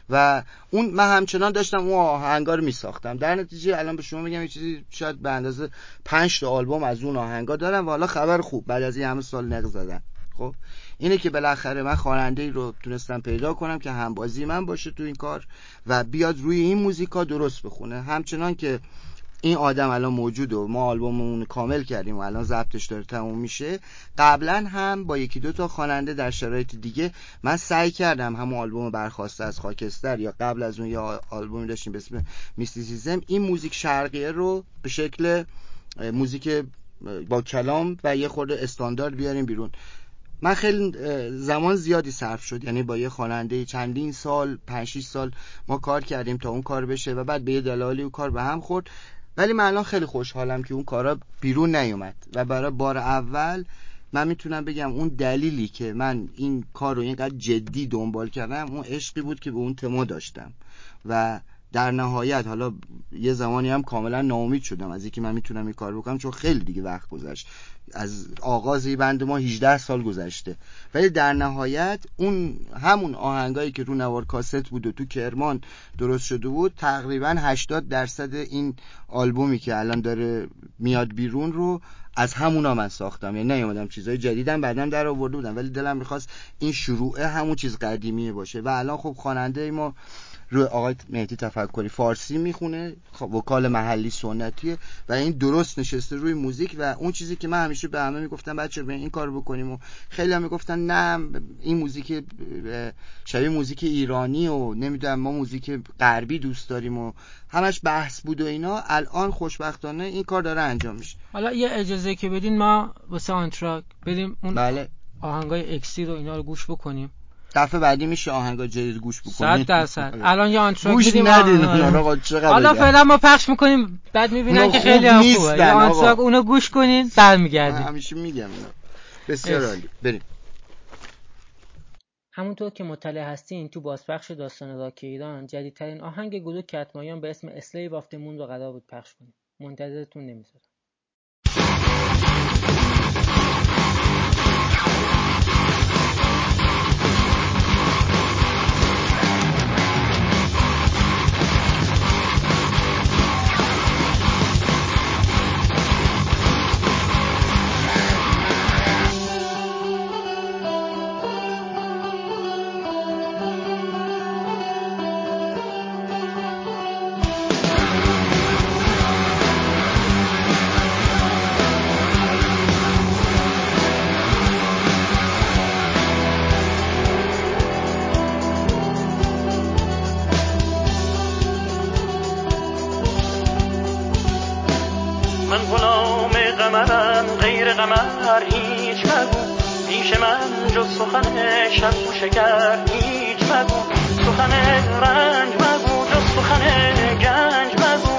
Speaker 2: و اون من همچنان داشتم اون آهنگا رو میساختم. در نتیجه الان به شما میگم یه چیزی شاید به اندازه 5 تا آلبوم از اون آهنگا دارم و حالا خبر خوب. بعد از این همه سال نق زدن. خب؟ اینه که بالاخره من خواننده ای رو تونستم پیدا کنم که همبازی من باشه تو این کار و بیاد روی این موزیکا درست بخونه. همچنان که این آدم الان موجود و ما آلبوممون کامل کردیم و الان ضبطش داره تموم میشه قبلا هم با یکی دو تا خواننده در شرایط دیگه من سعی کردم همون آلبوم برخواسته از خاکستر یا قبل از اون یا آلبومی داشتیم به اسم میستیسیزم این موزیک شرقیه رو به شکل موزیک با کلام و یه خورده استاندارد بیاریم بیرون. من خیلی زمان زیادی صرف شد. یعنی با یه خواننده چندین سال 5 سال ما کار کردیم تا اون کار بشه و بعد به یه دلالی اون کار به هم خورد. ولی من الان خیلی خوشحالم که اون کارا بیرون نیومد و برای بار اول من می‌تونم بگم اون دلیلی که من این کار رو اینقدر جدی دنبال کردم اون عشقی بود که به اون تما داشتم. و در نهایت حالا یه زمانی هم کاملا ناامید شدم از اینکه من می‌تونم این کار بکنم چون خیلی دیگه وقت گذشت. از آغاز بند ما 18 سال گذشته. ولی در نهایت اون همون آهنگایی که رو نوار کاست بود و تو کرمان درست شده بود تقریبا 80 درصد این آلبومی که الان داره میاد بیرون رو از همونا من ساختم. یعنی نیومدم چیزای جدیدم بعدا در آورده بودم. ولی دلم می‌خواست این شروعه همون چیز قدیمی باشه. و الان خب خواننده ما روی آقای مهدی تفکری فارسی می‌خونه خب وکال محلی سنتیه و این درست نشسته روی موزیک و اون چیزی که من همیشه به همه می‌گفتم بچه به این کار بکنیم و خیلی هم می‌گفتن نه این موزیک شبیه موزیک ایرانی و نمی‌دونم ما موزیک غربی دوست داریم و همش بحث بود و اینا. الان خوشبختانه این کار داره انجام میشه.
Speaker 1: حالا یه اجازه که بدین ما واسه آنتراک بریم اون
Speaker 2: بله.
Speaker 1: آهنگای اکسی رو اینا رو گوش بکنیم.
Speaker 2: دفعه بعدی میشه آهنگا جدید گوش بکنید
Speaker 1: صد درصد. الان یه آنتراک
Speaker 2: گوش ندید
Speaker 1: آره.
Speaker 2: آقا چقدر
Speaker 1: حالا. فعلا ما پخش می‌کنیم بعد می‌بینن که
Speaker 2: خوب
Speaker 1: خیلی هم خوبه. آنتراک اونو گوش کنین
Speaker 2: من
Speaker 1: برمیگردیم
Speaker 2: همیشه میگم بسیار. عالی. بریم.
Speaker 1: همونطور که مطلع هستین تو بازپخش داستان راک ایران جدیدترین آهنگ گروه کتمایان به اسم Slave of Moon رو قرار بود پخش کنیم. منتظرتون نمی‌ذارم.
Speaker 3: قمرم غیر قمر هیچ مگو. پیش من جز سخن شب و شکر هیچ مگو. سخن رنج مگو جز سخن گنج مگو.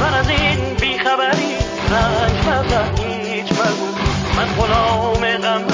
Speaker 3: من از این بیخبری رنج مبر هیچ مگو. من غلام قمرم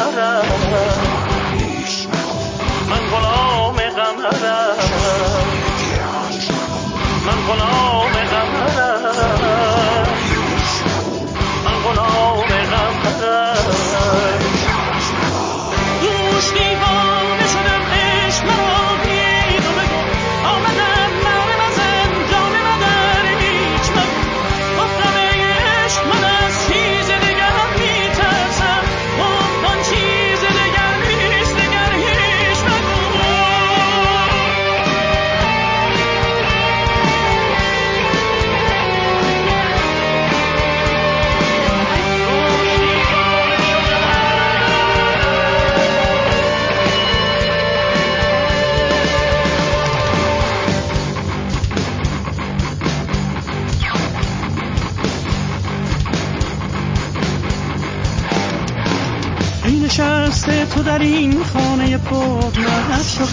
Speaker 3: در این خانه پر نقش و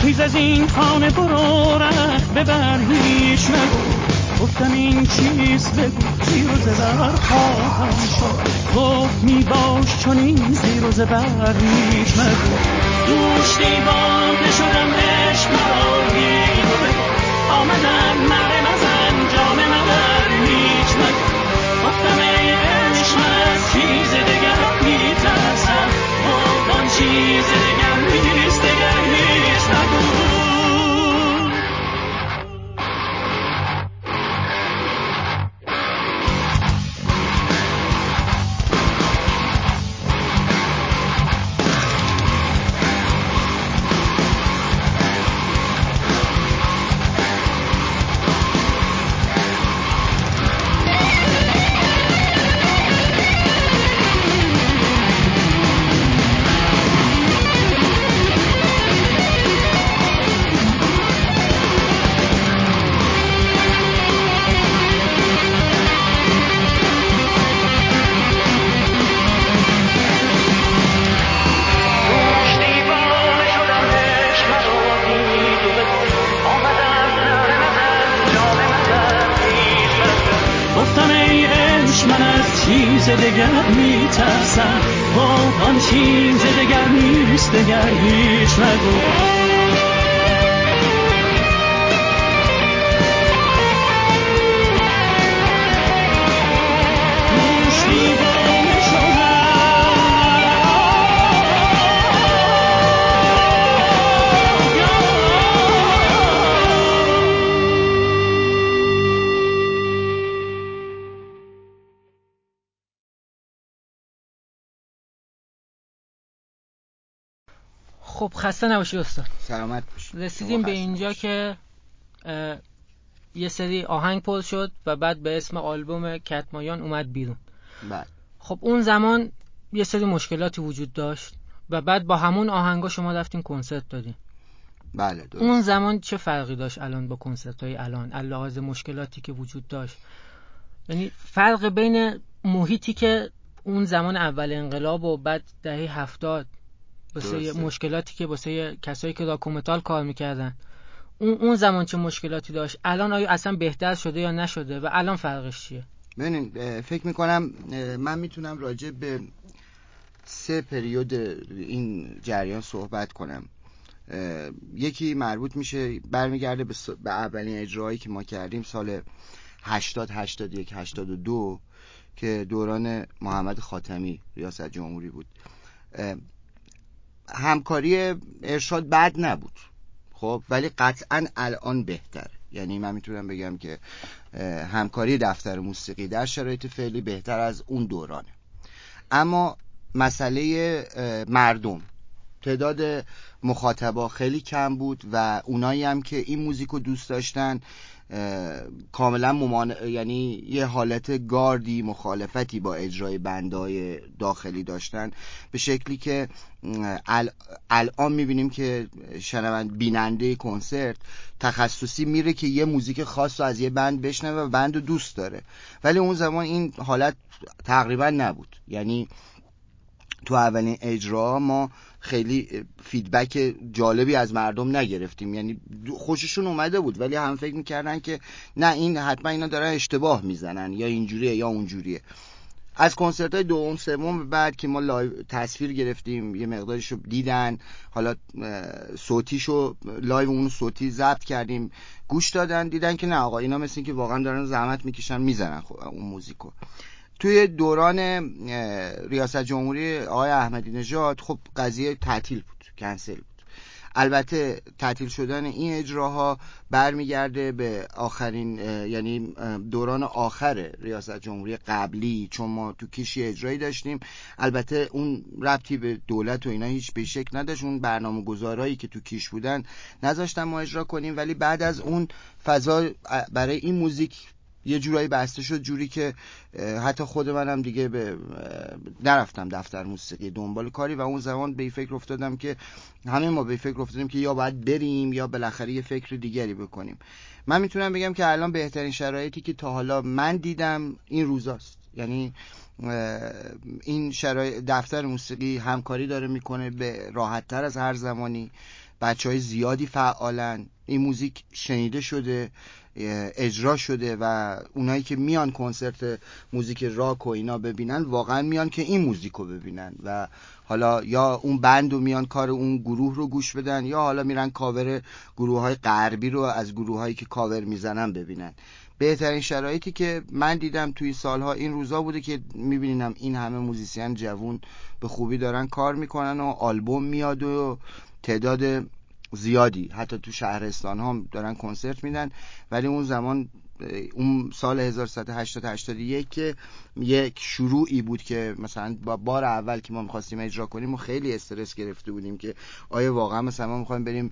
Speaker 3: خیز از این خانه برو رخ ببر هیچ نگو. گفتم این چیز بگو. زیر و زبر خواهم شد. گفت می باش چون این زیر و زبر هیچ مگو دوش دیوانه شدم عشق مرا بگو آمدم مره نزن جام مگو گفتم من از چیز دگر میترسم. آن چیز دگر نیست دگر هیچ مگو
Speaker 1: خسته نباشی استاد.
Speaker 2: سلامت باشید
Speaker 1: رسیدیم به اینجا
Speaker 2: نباشید.
Speaker 1: که یه سری آهنگ پل شد و بعد به اسم آلبوم کتمایان اومد بیرون.
Speaker 2: بله.
Speaker 1: خب اون زمان یه سری مشکلاتی وجود داشت و بعد با همون آهنگا شما رفتین کنسرت دادین.
Speaker 2: بله درست.
Speaker 1: اون زمان چه فرقی داشت الان با کنسرت های الان لحاظ مشکلاتی که وجود داشت. یعنی فرق بین محیطی که اون زمان اول انقلاب و بعد دهه هفتاد واسه. مشکلاتی که واسه کسایی که راکومتال کار می‌کردن. اون اون زمان چه مشکلاتی داشت؟ الان آیا اصلا بهتر شده یا نشده و الان فرقش چیه؟
Speaker 2: ببینید اه، فکر می‌کنم من می‌تونم راجع به سه پریود این جریان صحبت کنم. یکی مربوط میشه برمیگرده به, به اولین اجرایی که ما کردیم سال 80 81 82 که دوران محمد خاتمی ریاست جمهوری بود. همکاری ارشاد بد نبود. خب ولی قطعا الان بهتر. یعنی من می‌تونم بگم که همکاری دفتر موسیقی در شرایط فعلی بهتر از اون دورانه. اما مسئله مردم. تعداد مخاطبا خیلی کم بود و اونایی هم که این موزیک رو دوست داشتن کاملا ممان... یعنی یه حالت گاردی مخالفتی با اجرای بندهای داخلی داشتن به شکلی که ال... الان می‌بینیم که شنوند بیننده کنسرت تخصصی میره که یه موزیک خاص رو از یه بند بشنوه و بند رو دوست داره. ولی اون زمان این حالت تقریبا نبود. یعنی تو اولین اجرا ما خیلی فیدبک جالبی از مردم نگرفتیم. یعنی خوششون اومده بود ولی هم فکر می‌کردن که نه این حتما اینا دارن اشتباه می‌زنن یا اینجوریه یا اونجوریه. از کنسرت های دوم سوم بعد که ما live تصویر گرفتیم یه مقدارشو دیدن. حالا اه، صوتیشو live اون صوتی ضبط کردیم. گوش دادن دیدن که نه آقا اینا مثل که واقعا دارن زحمت می‌کشن می‌زنن خب اون موزیکو. توی دوران ریاست جمهوری آقای احمدی نژاد خب قضیه تعطیل بود کنسل بود. البته تعطیل شدن این اجراها برمیگرده به آخرین یعنی دوران آخر ریاست جمهوری قبلی چون ما تو کشی اجرایی داشتیم. البته اون ربطی به دولت و اینا هیچ به شکل نداشت. اون برنامه گذارایی که تو کیش بودن نذاشتن ما اجرا کنیم. ولی بعد از اون فضا برای این موزیک یه جورایی بسته شد جوری که حتی خود منم دیگه به نرفتم دفتر موسیقی دنبال کاری و اون زمان به فکر افتادم که همه ما به فکر افتادیم که یا باید بریم یا بالاخره یه فکر دیگری بکنیم. من می‌تونم بگم که الان بهترین شرایطی که تا حالا من دیدم این روزاست. یعنی این شرایط دفتر موسیقی همکاری داره می‌کنه به راحت تر از هر زمانی. بچه های زیادی فعالن. این موزیک شنیده شده. اجرا شده و اونایی که میان کنسرت موزیک راک و اینا ببینن واقعا میان که این موزیک رو ببینن و حالا یا اون band رو میان کار اون گروه رو گوش بدن یا حالا میرن کاور گروه های غربی رو از گروه هایی که کاور می‌زنن ببینن. بهترین شرایطی که من دیدم توی سالها این روزا بوده که می‌بینم این همه musician جوون به خوبی دارن کار می‌کنن و آلبوم میاد و تعداد زیادی. حتی تو شهرستان ها دارن کنسرت میدن. ولی اون زمان اون سال 1181 که یک شروعی بود که مثلا با بار اول که ما می‌خواستیم اجرا کنیم و خیلی استرس گرفته بودیم که آیا واقعا مثلا ما می‌خوایم بریم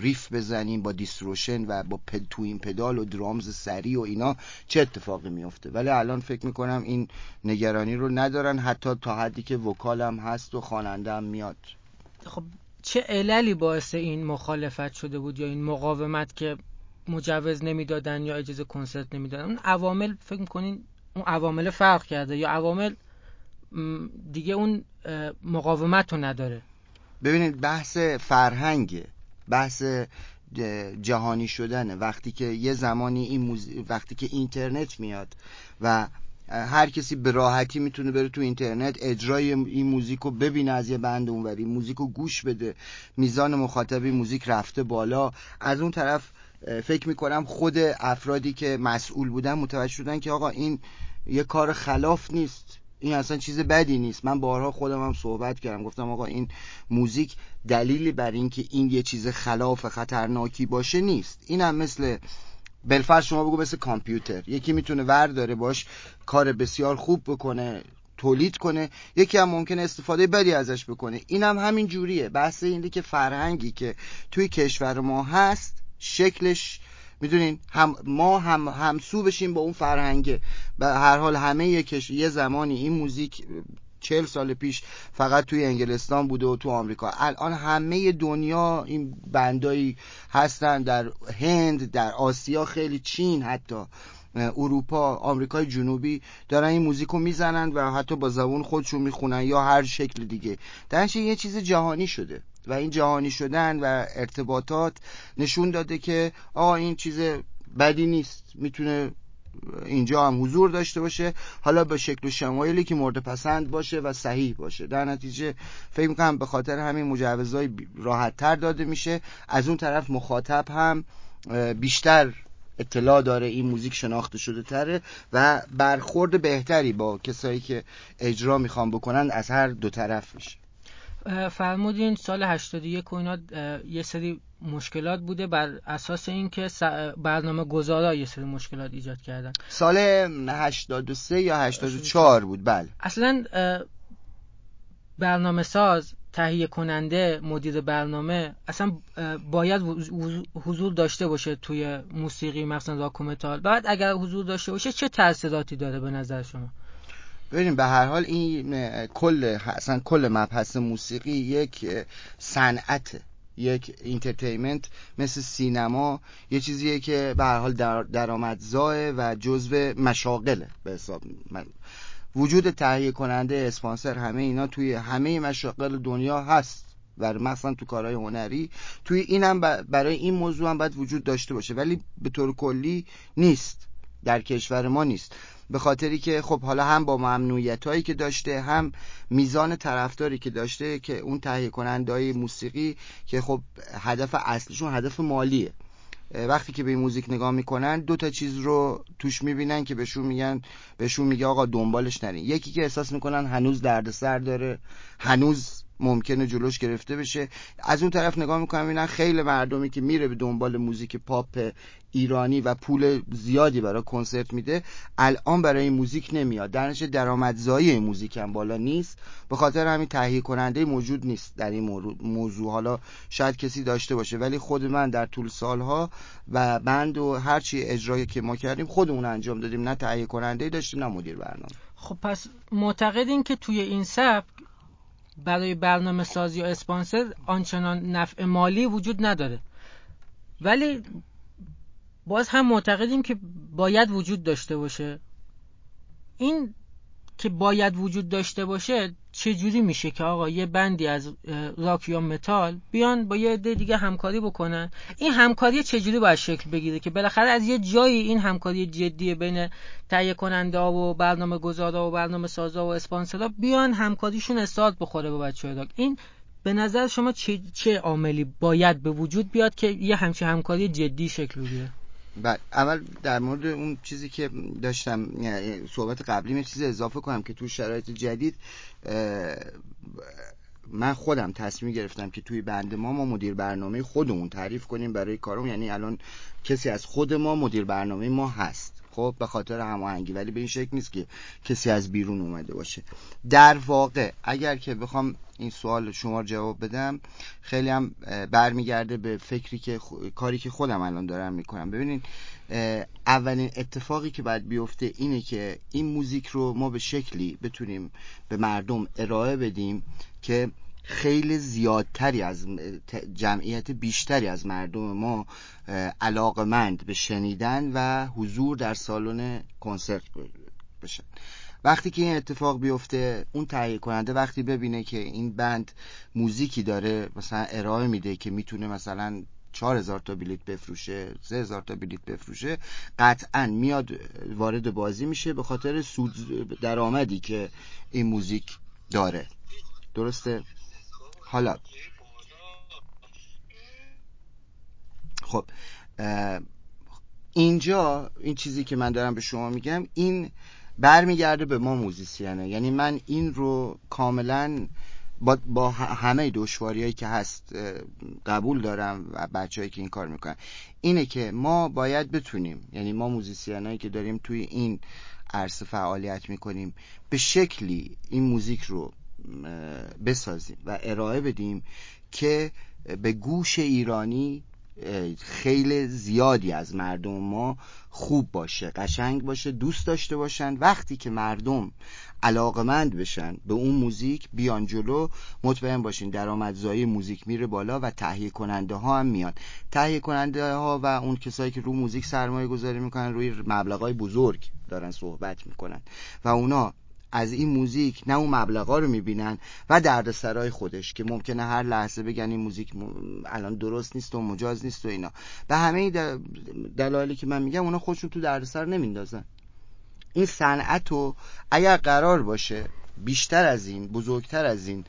Speaker 2: ریف بزنیم با دیستروشن و با پد پدال و درامز سری و اینا چه اتفاقی میفته ولی الان فکر می‌کنم این نگرانی رو ندارن. حتی تا حدی که وکالم هست و خواننده میاد.
Speaker 1: خب چه عللی باعث این مخالفت شده بود یا این مقاومت که مجوز نمی‌دادن یا اجازه کنسرت نمی‌دادن؟ اون عوامل فکر می‌کنین اون عوامل فرق کرده یا عوامل دیگه اون مقاومت رو نداره؟
Speaker 2: ببینید بحث فرهنگ بحث جهانی شدنه. وقتی که یه زمانی این وقتی که اینترنت میاد و هر کسی به راحتی می‌تونه بره تو اینترنت اجرای این موزیک رو ببینه از یه بند اونوری موزیک رو گوش بده. میزان مخاطبی موزیک رفته بالا. از اون طرف فکر می‌کنم خود افرادی که مسئول بودن متوجه شدن که آقا این یه کار خلاف نیست. این اصلا چیز بدی نیست. من بارها خودم هم صحبت کردم. گفتم آقا این موزیک دلیلی بر اینکه این یه چیز خلاف خطرناکی باشه نیست. این هم مثل بلفر شما بگو مثل کامپیوتر. یکی می‌تونه ور داره باش کار بسیار خوب بکنه تولید کنه. یکی هم ممکنه استفاده بدی ازش بکنه. این هم همین جوریه. بحث اینه که فرهنگی که توی کشور ما هست شکلش می‌دونین هم ما هم همسو بشیم با اون فرهنگه. به هر حال همه یه, یه زمانی این موزیک چل سال پیش فقط توی انگلستان بوده و تو آمریکا. الان همه دنیا این بندایی هستن در هند در آسیا خیلی چین حتی اروپا آمریکای جنوبی دارن این موزیک رو می‌زنن و حتی با زبون خودشون می‌خونن یا هر شکل دیگه. درنچه یه چیز جهانی شده و این جهانی شدن و ارتباطات نشون داده که آقا این چیز بدی نیست. می‌تونه اینجا هم حضور داشته باشه. حالا به شکل و شمایلی که مورد پسند باشه و صحیح باشه. در نتیجه فکر می‌کنم به خاطر همین مجوزهای راحت تر داده میشه. از اون طرف مخاطب هم بیشتر اطلاع داره این موزیک شناخته شده تره و برخورد بهتری با کسایی که اجرا می‌خوان بکنن از هر دو طرف میشه.
Speaker 1: فرمودین سال 81 و اینا یه سری مشکلات بوده بر اساس اینکه برنامه گذارا یه سری مشکلات ایجاد کردن.
Speaker 2: سال 83 یا 84 بود؟ بله.
Speaker 1: اصلا برنامه ساز تهیه کننده مدیر برنامه اصلا باید حضور داشته باشه توی موسیقی مثلا راک و متال. بعد اگر حضور داشته باشه چه تاثیراتی داره به نظر شما؟
Speaker 2: ببینیم به هر حال این کل اصلا کل مبحث موسیقی یک صنعت یک entertainment مثل سینما یه چیزیه که به هر حال درآمدزاست و جزو مشاغله به حساب وجود تهیه کننده اسپانسر همه اینا توی همه مشاغل دنیا هست. و مثلا تو کارهای هنری توی اینم برای این موضوع هم باید وجود داشته باشه. ولی به طور کلی نیست. در کشور ما نیست. به خاطری که خب حالا هم با ممنوعیت هایی که داشته هم میزان طرفداری که داشته که اون تهیه کننده موسیقی که خب هدف اصلیشون هدف مالیه. وقتی که به این موزیک نگاه می‌کنن دو تا چیز رو توش می‌بینن که بهشون میگن بهشون میگه آقا دنبالش نرین. یکی که احساس می‌کنن هنوز دردسر داره هنوز ممکنه جلوش گرفته بشه. از اون طرف نگاه می‌کنم اینا خیلی مردمی که میره به دنبال موزیک پاپ ایرانی و پول زیادی برای کنسرت میده الان برای این موزیک نمیاد. درنش درآمدزایی این موزیک هم بالا نیست. به خاطر همین تهیه کننده موجود نیست در این موضوع. حالا شاید کسی داشته باشه ولی خود من در طول سالها و بند و هرچی اجرایی که ما کردیم خودمون انجام دادیم. نه تهیه کننده داشتیم نه مدیر برنامه.
Speaker 1: خب پس معتقدین که توی این سبک برای برنامه سازی و اسپانسر آنچنان نفع مالی وجود نداره. ولی باز هم معتقدیم که باید وجود داشته باشه. این که باید وجود داشته باشه چجوری میشه که آقا یه بندی از راک یا متال بیان با یه عده دیگه همکاری بکنن؟ این همکاری چجوری باید شکل بگیره که بالاخره از یه جایی این همکاری جدی بین تهیه کننده و برنامه گذارا و برنامه سازا و اسپانسرها بیان همکاریشون استارت بخوره به بچه راک. این به نظر شما چه, چه عاملی باید به وجود بیاد که یه همچین همکاری جدی شکل بگیره؟
Speaker 2: بعد اول در مورد اون چیزی که داشتم یعنی صحبت قبلی یه چیز اضافه کنم که تو شرایط جدید من خودم تصمیم گرفتم که توی بند ما ما مدیر برنامه خودمون تعریف کنیم برای کارم یعنی الان کسی از خود ما مدیر برنامه ما هست. خب به خاطر هماهنگی. ولی به این شکل نیست که کسی از بیرون اومده باشه. در واقع اگر که بخوام این سوال شما جواب بدم. خیلی هم برمیگرده به فکری که کاری که خودم الان دارم می‌کنم. ببینید اولین اتفاقی که باید بیفته اینه که این موزیک رو ما به شکلی بتونیم به مردم ارائه بدیم که خیلی زیادتری از جمعیت بیشتری از مردم ما علاقمند به شنیدن و حضور در سالن کنسرت بشن. وقتی که این اتفاق بیفته اون تهیه کننده وقتی ببینه که این بند موزیکی داره مثلا ارائه میده که می‌تونه مثلا چهار هزار تا بلیت بفروشه سه هزار تا بلیت بفروشه قطعا میاد وارد بازی میشه به خاطر سود درآمدی که این موزیک داره. درسته؟ حالا. خب اینجا این چیزی که من دارم به شما میگم این برمیگرده به ما موزیسینه. یعنی من این رو کاملا با, با همه دشواریایی که هست قبول دارم و بچههایی که این کار می‌کنن. اینه که ما باید بتونیم یعنی ما موزیسینایی که داریم توی این عرصه فعالیت می‌کنیم به شکلی این موزیک رو بسازیم و ارائه بدیم که به گوش ایرانی خیلی زیادی از مردم ما خوب باشه قشنگ باشه دوست داشته باشن. وقتی که مردم علاقمند بشن به اون موزیک بیان جلو مطمئن باشین درآمدزایی موزیک میره بالا و تهیه کننده ها هم میان. تهیه کننده ها و اون کسایی که رو موزیک سرمایه گذاری می‌کنن روی مبلغ بزرگ دارن صحبت می‌کنن. و اونا از این موزیک نه اون مبلغا رو می‌بینن و دردسرای خودش که ممکنه هر لحظه بگن این موزیک الان درست نیست و مجاز نیست و اینا. به همه دلایلی که من میگم اونا خودشون تو دردسر نمیندازن. این صنعت رو اگر قرار باشه بیشتر از این بزرگتر از این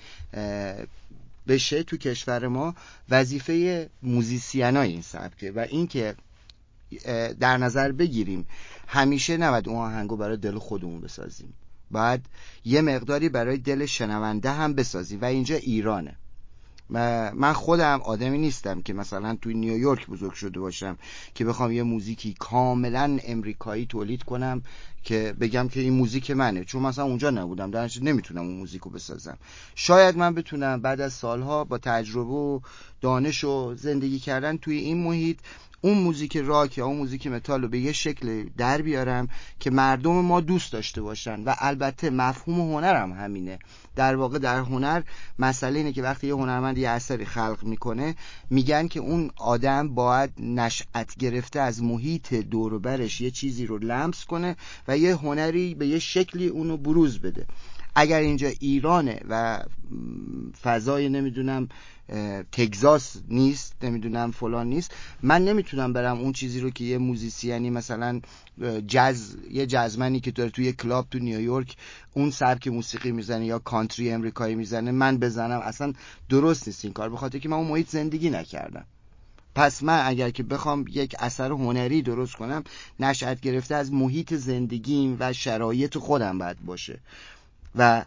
Speaker 2: بشه تو کشور ما وظیفه موزیسینای این سبکه و اینکه در نظر بگیریم همیشه نباید اون آهنگو برای دل خودمون بسازیم. باید یه مقداری برای دل شنونده هم بسازیم و اینجا ایرانه. من خودم آدمی نیستم که مثلا توی نیویورک بزرگ شده باشم که بخوام یه موزیکی کاملا امریکایی تولید کنم که بگم که این موزیک منه. چون مثلا اونجا نبودم. در نمی‌تونم اون موزیک رو بسازم. شاید من بتونم بعد از سالها با تجربه و دانش و زندگی کردن توی این محیط اون موزیک راک یا اون موزیک متال رو به یه شکل در بیارم که مردم ما دوست داشته باشن. و البته مفهوم هنرم همینه. در واقع در هنر مسئله اینه که وقتی یه هنرمند یه اثری خلق می‌کنه میگن که اون آدم باید نشأت گرفته از محیط دوروبرش یه چیزی رو لمس کنه و یه هنری به یه شکلی اونو بروز بده. اگر اینجا ایرانه و فضای نمی‌دونم تگزاس نیست نمی‌دونم فلان نیست من نمی‌تونم برم اون چیزی رو که یه موزیسیانی مثلا جز یه جزمنی که داره توی کلاب تو نیویورک اون سبک موسیقی می‌زنه یا کانتری امریکایی می‌زنه من بزنم. اصلا درست نیست این کار بخاطر که من اون محیط زندگی نکردم. پس من اگر که بخوام یک اثر هنری درست کنم نشأت گرفته از محیط زندگیم و شرایط خودم باید باشه. و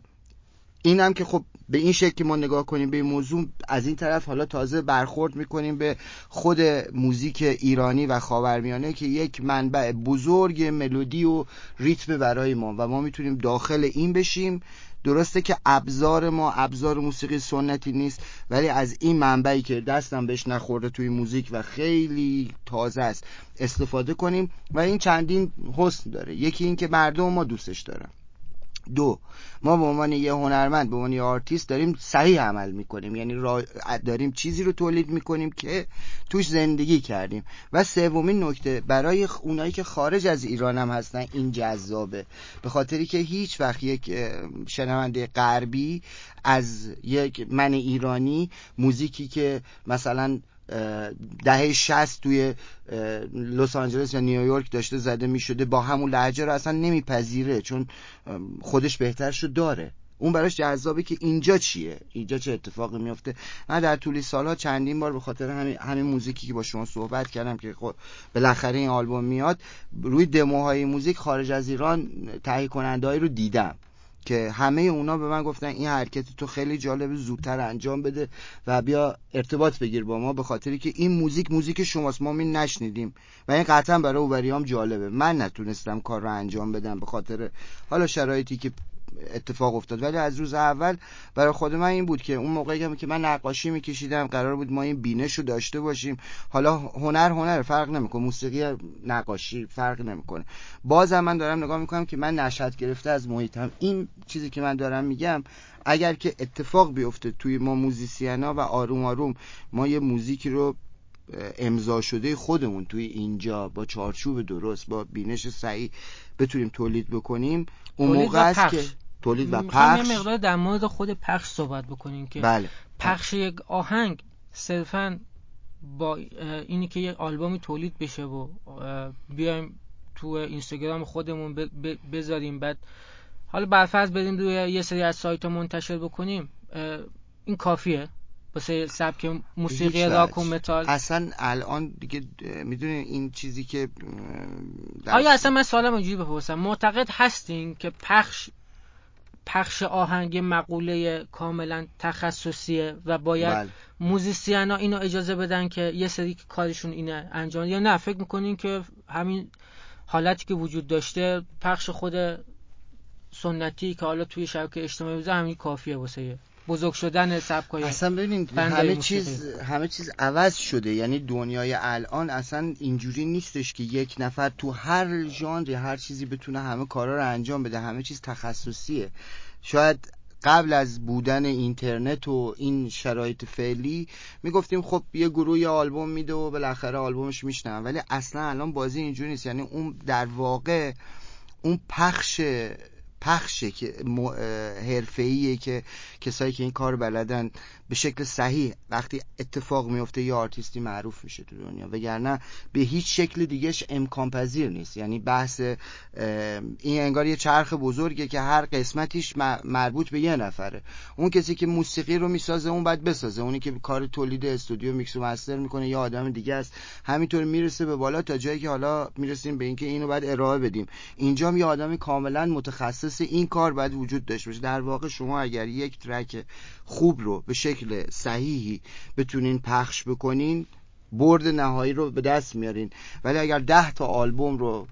Speaker 2: این هم که خب به این شکل که ما نگاه کنیم به این موضوع از این طرف حالا تازه برخورد می‌کنیم به خود موزیک ایرانی و خاورمیانه که یک منبع بزرگ ملودی و ریتم برای ما و ما می‌تونیم داخل این بشیم. درسته که ابزار ما ابزار موسیقی سنتی نیست ولی از این منبعی که دستم بهش نخورده توی موزیک و خیلی تازه است استفاده کنیم. و این چندین حسن داره. یکی این که مردم ما دوستش دارن. دو. ما به عنوان یه هنرمند به عنوان یه آرتیست داریم صحیح عمل می‌کنیم. یعنی داریم چیزی رو تولید می‌کنیم که توش زندگی کردیم. و سومین نکته برای اونایی که خارج از ایران هم هستن این جذابه. به خاطری که هیچ وقت یک شنونده غربی از یک من ایرانی موزیکی که مثلا دهه 60 توی لس آنجلس یا نیویورک داشته زده می شده با همون لحجه رو اصلا نمیپذیره چون خودش بهترشو داره. اون براش جذابه که اینجا چیه؟ اینجا چه اتفاقی میفته من در طول سالها چندین بار به خاطر همین همین موزیکی که با شما صحبت کردم که خب بالاخره این آلبوم میاد روی دموهای موزیک خارج از ایران تهیه کنندهایی رو دیدم. که همه اونا به من گفتن این حرکت تو خیلی جالبه زودتر انجام بده و بیا ارتباط بگیر با ما به خاطری که این موزیک موزیک شماست ما می نشنیدیم و این قطعا برای اووریام جالبه. من نتونستم کار رو انجام بدم به خاطر حالا شرایطی که اتفاق افتاد. ولی از روز اول برای خود من این بود که اون موقعی که من نقاشی میکشیدم قرار بود ما این بینش رو داشته باشیم. حالا هنر هنر فرق نمی‌کنه. موسیقی نقاشی فرق نمی‌کنه. بازم من دارم نگاه می‌کنم که من نشد گرفته از محیطم این چیزی که من دارم میگم اگر که اتفاق بیفته توی ما موزیسینا و آروم آروم ما یه موزیکی رو امضا شده خودمون توی اینجا با چارچوب درست با بینش صحیح بتونیم تولید بکنیم اون موقع است که تولید و پخش
Speaker 1: یه مقدار در مورد خود پخش صحبت بکنیم که
Speaker 2: بله.
Speaker 1: پخش یک آهنگ صرفا با اینی که یه آلبومی تولید بشه و بیایم تو اینستاگرام خودمون بذاریم. بعد حالا برفرض بریم روی یه سری از سایت منتشر بکنیم. این کافیه. واسه سبک موسیقی راک و متال.
Speaker 2: اصلا الان دیگه می‌دونین این چیزی که
Speaker 1: آیا اصلا من سوالم اینجوری بپرسم. معتقد هستین که پخش پخش آهنگ مقوله کاملا تخصصیه و باید بله. موزیسین ها اینو اجازه بدن که یه سری کارشون اینه انجام یا نه فکر می‌کنین که همین حالتی که وجود داشته پخش خود سنتی که حالا توی شبکه اجتماعی بوده همین کافیه واسه بزرگ شدن سبکای
Speaker 2: اصلا ببینید همه چیز همه چیز عوض شده. یعنی دنیای الان اصلا اینجوری نیستش که یک نفر تو هر ژانری هر چیزی بتونه همه کارا رو انجام بده. همه چیز تخصصیه. شاید قبل از بودن اینترنت و این شرایط فعلی می‌گفتیم خب یه گروه یه آلبوم میده و بالاخره آلبومش میشنن ولی اصلا الان بازی اینجوری نیست. یعنی اون در واقع اون پخش پخشه که حرفه‌ایه که کسایی که این کار بلدن به شکل صحیح وقتی اتفاق میفته یه آرتیستی معروف میشه تو دنیا وگرنه به هیچ شکل دیگهش امکان پذیر نیست. یعنی بحث این انگار یه چرخ بزرگه که هر قسمتیش مربوط به یه نفره. اون کسی که موسیقی رو می‌سازه اون باید بسازه. اونی که کار تولید استودیو میکس و مستر می‌کنه یه آدم دیگه است. همینطور می‌رسه به بالا تا جایی که حالا می‌رسیم به اینکه اینو باید ارائه بدیم. اینجا یه آدمی کاملا متخصص این کار باید وجود داشته باشه. در واقع شما اگر یک ترک خوب رو به شکل صحیحی بتونین پخش بکنین برد نهایی رو به دست میارین. ولی اگر ده تا آلبوم رو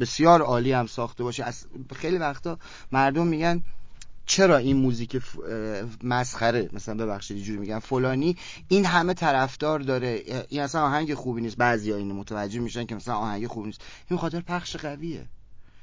Speaker 2: بسیار عالی هم ساخته باشه از خیلی وقتا مردم میگن چرا این موزیک مسخره؟ مثلا ببخشید اینجوری میگن فلانی. این همه طرفدار داره. این اصلا آهنگ خوبی نیست. بعضی اینو متوجه میشن که مثلا آهنگ خوبی نیست. این خاطر پخش قویه.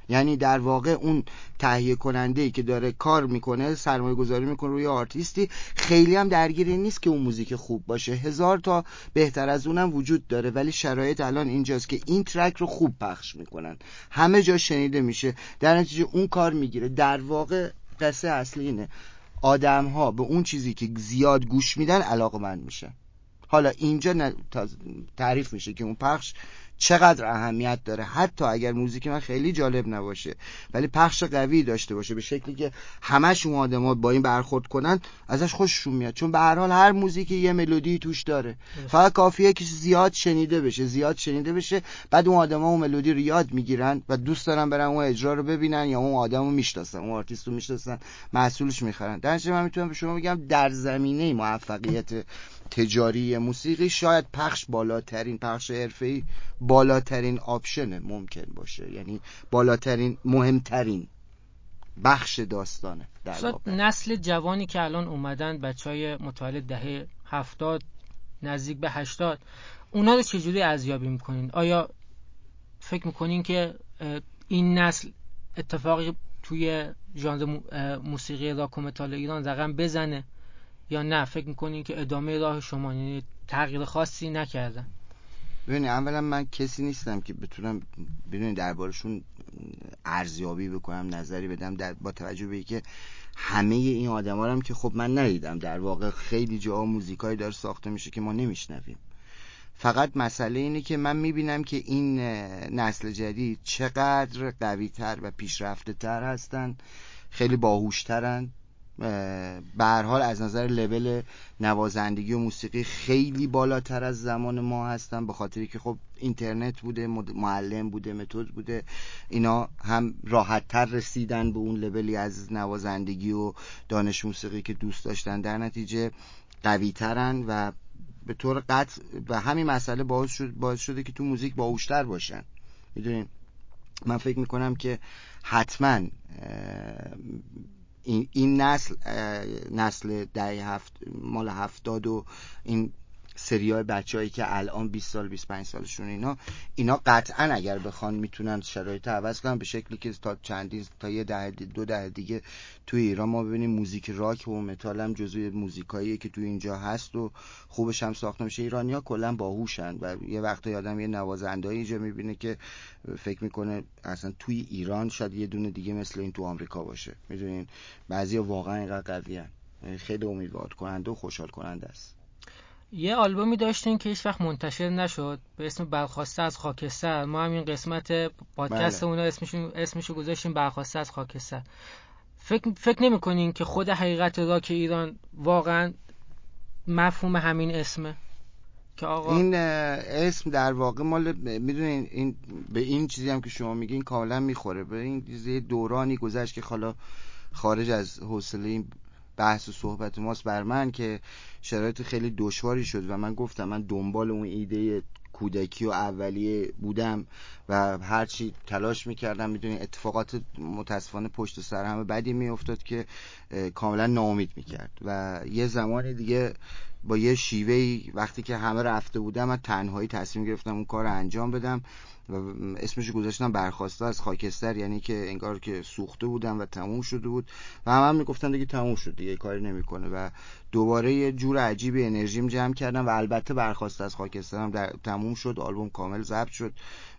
Speaker 2: یعنی در واقع اون تهیه کننده ای که داره کار می‌کنه سرمایه گذاری می‌کنه روی آرتیستی خیلی هم درگیر نیست که اون موزیک خوب باشه. هزار تا بهتر از اونم وجود داره ولی شرایط الان اینجاست که این ترک رو خوب پخش می‌کنن. همه جا شنیده میشه. در نتیجه اون کار می‌گیره. در واقع قصه اصلی اینه. آدم ها به اون چیزی که زیاد گوش میدن علاقه من میشن. حالا اینجا تعریف میشه که اون پخش چقدر اهمیت داره. حتی اگر موزیک من خیلی جالب نباشه ولی پخش قوی داشته باشه به شکلی که همش اون آدما با این برخورد کنن ازش خوششون میاد. چون به هر حال هر موزیکی یه ملودی توش داره. فقط کافیه که زیاد شنیده بشه زیاد شنیده بشه بعد اون آدما اون ملودی رو یاد می‌گیرن و دوست دارن برن اون اجرا رو ببینن یا اون آدمو می‌شناسن اون آرتیست رو می‌شناسن محصولش می‌خرن. در من می‌تونم به شما بگم در زمینه موفقیت تجاری موسیقی شاید پخش بالاترین پخش حرفه‌ای بالاترین option ممکن باشه. یعنی بالاترین مهمترین بخش داستانه در
Speaker 1: نسل جوانی که الان اومدن بچه های متولد دهه هفتاد نزدیک به هشتاد اونا رو چجوری ارزیابی می‌کنین؟ آیا فکر می‌کنین که این نسل اتفاقی توی ژانر موسیقی راک و متال ایران رقم بزنه؟ یا نه فکر می‌کنین که ادامه راه شما یعنی تغییر خاصی نکردن
Speaker 2: ببینید اولا من کسی نیستم که بتونم بدونید دربارشون ارزیابی بکنم نظری بدم در با توجه به که همه این آدما هم که خب من ندیدم. در واقع خیلی جاها موزیکایی داره ساخته میشه که ما نمیشنویم. فقط مسئله اینه که من می‌بینم که این نسل جدید چقدر قویتر و پیشرفته تر هستن خیلی باهوشترن. به حال از نظر لول نوازندگی و موسیقی خیلی بالاتر از زمان ما هستن به خاطری که خب اینترنت بوده معلم بوده متد بوده اینا هم راحت تر رسیدن به اون لولی از نوازندگی و دانش موسیقی که دوست داشتن. در نتیجه قوی ترن و به طور قطع و همین مسئله باعث, شد باعث شده که تو موزیک باهوشتر باشن. می‌دونین من فکر می‌کنم که حتما این, این نسل نسل ده هفت مال هفتاد و این سری های بچه که الان 20 سال 25 سالشون اینا اینا قطعا اگر بخوان می‌تونن شرایط عوض کنن به شکلی که تا چندین تا یه ده دو ده دیگه توی ایران ما ببینیم موزیک راک و متال هم جزوی موزیکایی که توی اینجا هست و خوبش هم ساخته میشه. ایرانی ها کلا باهوشن و یه وقت آدم یه نوازنده اینجا می‌بینه که فکر می‌کنه اصلا توی ایران شاید یه دونه دیگه مثل این تو آمریکا باشه. می‌دونین؟ بعضی واقعا اینقدر قوی خیلی امیدوار کننده و خوشحال کننده است.
Speaker 1: یه آلبومی داشتین که هیچ وقت منتشر نشد. به اسم برخواسته از خاکستر. ما هم این قسمت پادکست بله. اون اسمشو اسمشو گذاشتیم برخواسته از خاکستر. فکر فکر نمی‌کنین که خود حقیقت راک ایران واقعا مفهوم همین اسمه؟
Speaker 2: که آقا این اسم در واقع مال می‌دونین این به این چیزی هم که شما میگین کاملا می‌خوره. به این دورانی گذشت که حالا خارج از حوصله این بحث و صحبت ماست بر من که شرایط خیلی دشواری شد و من گفتم من دنبال اون ایده کودکی و اولیه بودم و هرچی تلاش می‌کردم می‌دونی اتفاقات متاسفانه پشت سر همه بدی میافتاد که کاملا ناامید می‌کرد. و یه زمان دیگه با یه شیوهی وقتی که همه رفته بودم من تنهایی تصمیم گرفتم اون کار رو انجام بدم و اسمش گذاشتم برخواسته از خاکستر یعنی که انگار که سوخته بودم و تموم شده بود. و هم, هم می‌گفتن دیگه تموم شد دیگه کاری نمی‌کنه. و دوباره یه جور عجیبی انرژیم جمع کردم و البته برخواسته از خاکسترم در تموم شد آلبوم کامل ضبط شد.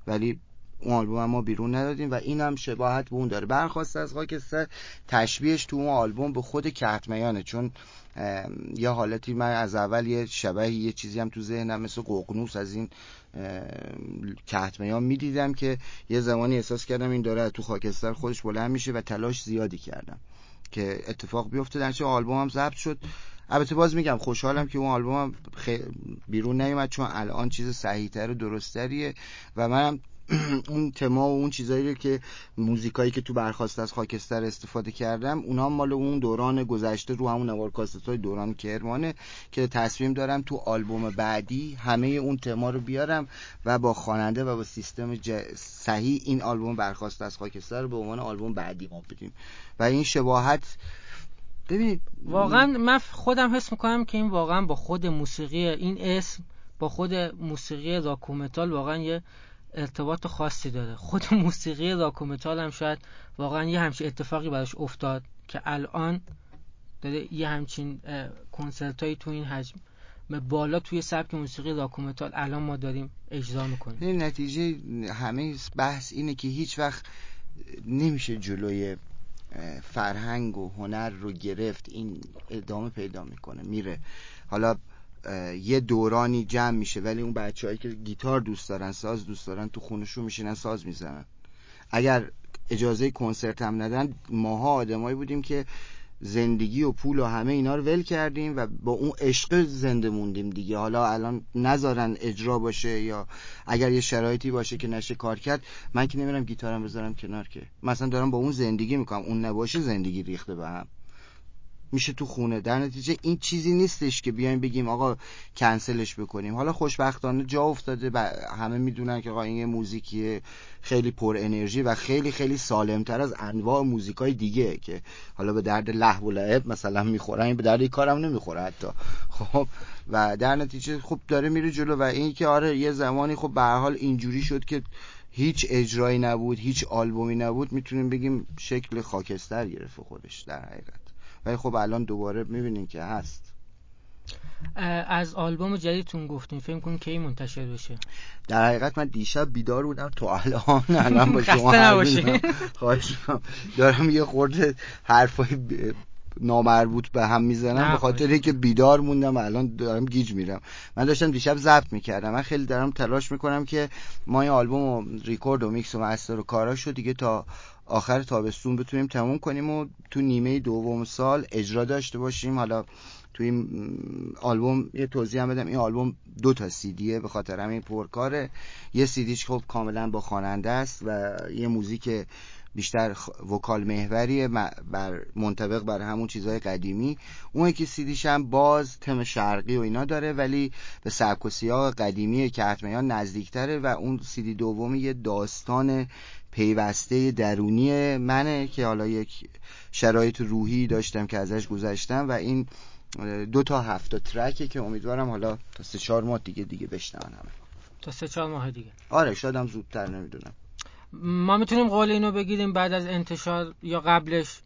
Speaker 2: ولی اون آلبوم ما بیرون ندادیم و این هم شباهت به اون داره. برخواسته از خاکستر تشبیهش تو اون آلبوم به خود کتمیانه چون یه حالتی من از اول یه شبهی یه چیزی هم تو ذهنم مثل ققنوس از این کهتمیان می‌دیدم که یه زمانی احساس کردم این داره تو خاکستر خودش بلند میشه و تلاش زیادی کردم که اتفاق بیفته. در چه آلبوم هم ضبط شد. البته باز میگم خوشحالم که اون آلبوم هم بیرون نیومد چون الان چیز صحیحتر و درستریه و منم اون تما و اون چیزایی که موزیکایی که تو برخواست از خاکستر استفاده کردم اونا مال اون دوران گذشته رو همون نوار های دوران کرمانه که تصمیم دارم تو آلبوم بعدی همه اون تما رو بیارم و با خواننده و با سیستم صحیح این آلبوم برخواست از خاکستر رو به عنوان آلبوم بعدی ما بدیم. و این شباهت
Speaker 1: ببینید واقعا من خودم حس می‌کنم که این واقعا با خود موسیقی این اسم با خود موسیقی راک و متال واقعا یه ارتباط خاصی داره. خود موسیقی راک و متال هم شاید واقعا یه همچین اتفاقی براش افتاد که الان داره یه همچین کنسرت هایی تو این حجم بالا توی سبک موسیقی راک و متال الان ما داریم اجرا می‌کنیم.
Speaker 2: این نتیجه همه بحث اینه که هیچ وقت نمیشه جلوی فرهنگ و هنر رو گرفت این ادامه پیدا می‌کنه میره. حالا یه دورانی جمع میشه ولی اون بچههایی که گیتار دوست دارن ساز دوست دارن تو خونشون میشینن ساز می‌زنن. اگر اجازه کنسرت هم ندن ماها آدمایی بودیم که زندگی و پول و همه اینا رو ول کردیم و با اون عشق زنده موندیم دیگه. حالا الان نذارن اجرا باشه یا اگر یه شرایطی باشه که نشه کار کرد من که نمیرم گیتارم بذارم کنار که. مثلا دارم با اون زندگی می‌کنم. اون نباشه زندگی ریخته به هم. میشه تو خونه. در نتیجه این چیزی نیستش که بیایم بگیم آقا کنسلش بکنیم. حالا خوشبختانه جا افتاده و همه می‌دونن که آقا این موزیکی خیلی پر انرژی و خیلی خیلی سالمتر از انواع موزیکای دیگه که حالا به درد لحو و لعب مثلا می‌خورن به درد کارم نمی‌خوره حتی. خب و در نتیجه خب داره میره جلو و این که آره یه زمانی خب به حال اینجوری شد که هیچ اجرایی نبود هیچ آلبومی نبود می‌تونیم بگیم شکل خاکستر گرفت خودش در حقیقت. ولی خب الان دوباره می‌بینین که هست.
Speaker 1: از آلبوم جدیدتون گفتین فکر کنین کی منتشر بشه؟
Speaker 2: در حقیقت من دیشب بیدار بودم تو الان الان با شما. خواهش. دارم یه خورده حرفای ب- نامربوط به هم می‌زنم به خاطر اینکه بیدار موندم الان دارم گیج میرم. من داشتم دیشب ضبط می‌کردم. من خیلی دارم تلاش می‌کنم که ما این آلبوم و ریکورد و میکس و master و کاراشو دیگه تا آخر تابستون بتونیم تموم کنیم و تو نیمه دوم سال اجرا داشته باشیم. حالا تو این آلبوم یه توضیح هم بدم. این آلبوم دو تا سیدیه به خاطر همین پرکاره. یه سیدیش خب کاملا با خواننده است و یه موزیک بیشتر وکال محوریه بر منطبق بر همون چیزهای قدیمی. اون یکی سیدیش هم باز تم شرقی و اینا داره ولی به سبک و سیاق قدیمی حتما نزدیکتره و اون سیدی دومی یه داستان پیوسته درونی منه که حالا یک شرایط روحی داشتم که ازش گذشتم و این دو تا هفته ترکه که امیدوارم حالا تا سه چهار ماه دیگه دیگه بشنون همه.
Speaker 1: تا سه چهار ماه دیگه.
Speaker 2: آره شاید هم زودتر نمی‌دونم.
Speaker 1: ما می‌تونیم قول اینو بگیریم بعد از انتشار یا قبلش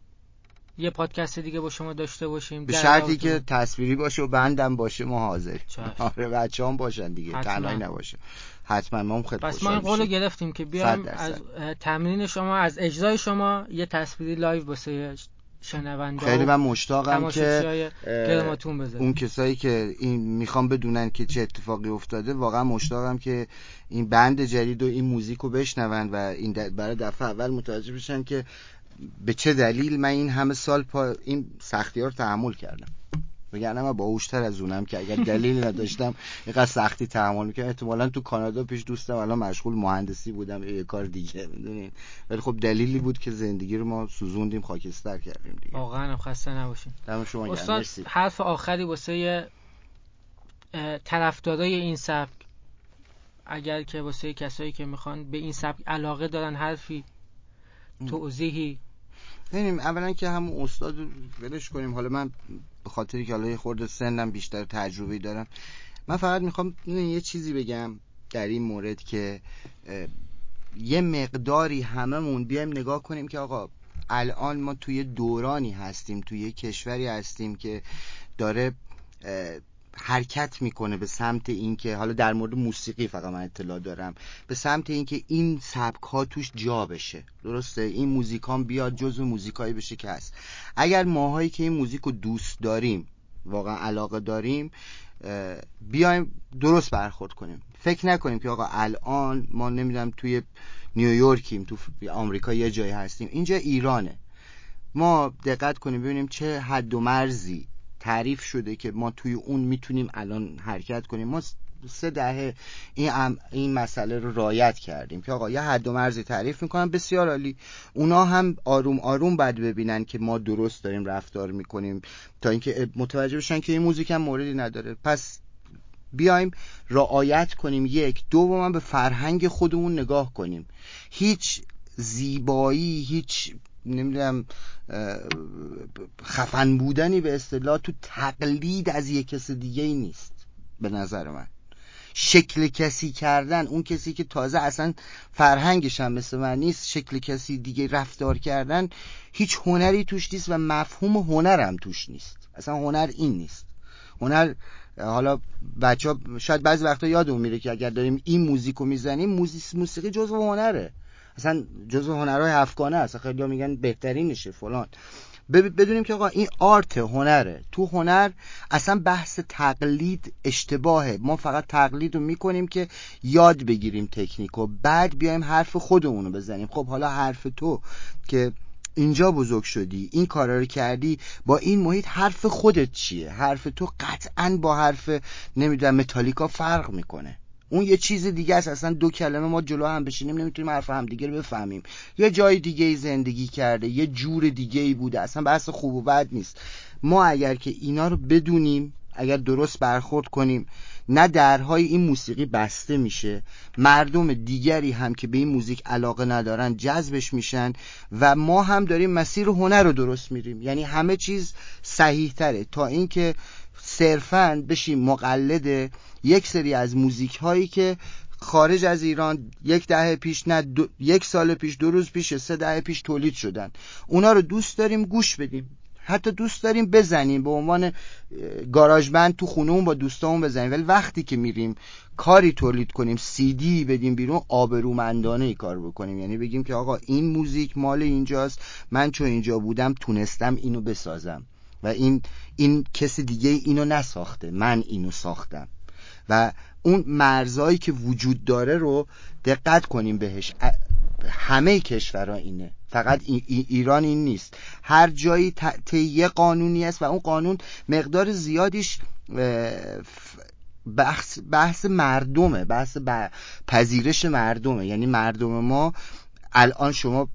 Speaker 1: یه پادکست دیگه با شما داشته باشیم.
Speaker 2: به شرطی که تصویری باشه و band م باشه ما حاضر. آره بچه هم باشن دیگه. تنهایی نباشه. حتما ما هم خیلی
Speaker 1: پس ما این قول. گرفتیم که بیایم. از تمرین شما از اجرای شما یه تصویری live واسه شنونده
Speaker 2: خیلی من مشتاقم که اون کسایی که این می‌خوام بدونن که چه اتفاقی افتاده واقعا مشتاقم که این بند جدید و این موزیک رو بشنون و این برای دفعه اول متوجه بشن که به چه دلیل من این همه سال پا این سختی ها رو تحمل کردم وگرنه من باهوشتر از اونم که اگر دلیلی نداشتم اینقدر سختی تحمل می‌کردم. احتمالا تو کانادا پیش دوستم الان مشغول مهندسی بودم یه کار دیگه می‌دونین ولی خب دلیلی بود که زندگی رو ما سوزوندیم خاکستر کردیم دیگه.
Speaker 1: واقعا خسته نباشین.
Speaker 2: دم شما
Speaker 1: استاد حرف آخری واسه طرفدارای این سبک. اگر که واسه کسایی که می‌خوان به این سبک علاقه دارن حرفی توضیحی
Speaker 2: ببینیم اولا که همون استاد ولش کنیم. حالا من به خاطری که حالا خورده سنم بیشتر تجربه دارم من فقط می‌خوام یه چیزی بگم در این مورد که یه مقداری هممون بیایم نگاه کنیم که آقا الان ما توی دورانی هستیم توی کشوری هستیم که داره حرکت می‌کنه به سمت اینکه حالا در مورد موسیقی فقط من اطلاع دارم به سمت اینکه این سبک ها توش جا بشه. درسته؟ این موزیکان بیاد جزو موزیکایی بشه که هست. اگر ماهایی که این موزیک رو دوست داریم واقعا علاقه داریم بیایم درست برخورد کنیم. فکر نکنیم که آقا الان ما نمی‌دونم توی نیویورکیم تو آمریکا یه جایی هستیم. اینجا ایرانه. ما دقت کنیم ببینیم چه حد و مرزی تعریف شده که ما توی اون می‌تونیم الان حرکت کنیم. ما سه دهه این, این مسئله رو رایت کردیم که آقا یه حد و مرزی تعریف می‌کنن بسیار عالی. اونا هم آروم آروم بعد ببینن که ما درست داریم رفتار می‌کنیم تا اینکه متوجه بشن که این موزیک هم موردی نداره. پس بیایم رعایت کنیم یک. دوم به فرهنگ خودمون نگاه کنیم. هیچ زیبایی هیچ نمی‌دونم خفن بودنی به اصطلاح تو تقلید از یک کس دیگه ای نیست به نظر من. شکل کسی کردن اون کسی که تازه اصلا فرهنگش هم مثل من نیست شکل کسی دیگه رفتار کردن هیچ هنری توش نیست و مفهوم هنرم توش نیست. اصلا هنر این نیست. هنر حالا بچه شاید بعضی وقتا یادمون میره که اگر داریم این موزیک رو می‌زنیم موسیقی جزو هنره. اصلا جزو هنرهای افغانه است. خیلی میگن بهترینشه فلان. بدونیم که آقا این آرت هنره. تو هنر اصلا بحث تقلید اشتباهه. ما فقط تقلید رو می‌کنیم که یاد بگیریم تکنیک و بعد بیایم حرف خودمون رو بزنیم. خب حالا حرف تو که اینجا بزرگ شدی این کارا رو کردی با این محیط حرف خودت چیه؟ حرف تو قطعا با حرف نمی‌دونم متالیکا فرق می‌کنه. اون یه چیز دیگه است اصلا دو کلمه ما جلو هم بشینیم نمی‌تونیم حرف هم دیگه رو بفهمیم. یه جای دیگه زندگی کرده یه جور دیگه ای بوده اصلا بحث خوب و بد نیست. ما اگر که اینا رو بدونیم اگر درست برخورد کنیم نه درهای این موسیقی بسته میشه مردم دیگری هم که به این موزیک علاقه ندارن جذبش میشن و ما هم داریم مسیر هنر رو درست میریم. یعنی همه چیز صحیح تره تا اینکه صرفا بشیم مقلد یک سری از موزیک هایی که خارج از ایران یک دهه پیش نه یک سال پیش دو روز پیش سه دهه پیش تولید شدن. اونا رو دوست داریم گوش بدیم. حتی دوست داریم بزنیم. به عنوان گاراژ تو خونهمون با دوستامون بزنیم. ولی وقتی که میریم کاری تولید کنیم سی دی بدیم بیرون آبرومندانه ای کار بکنیم. یعنی بگیم که آقا این موزیک مال اینجاست. من چون اینجا بودم تونستم اینو بسازم. و این این کسی دیگه اینو نساخته. من اینو ساختم. و اون مرزایی که وجود داره رو دقت کنیم بهش. همه کشورها اینه. فقط ایران این نیست. هر جایی طی یه قانونی است و اون قانون مقدار زیادیش بحث, بحث مردمه. بحث پذیرش مردمه. یعنی مردم ما الان شما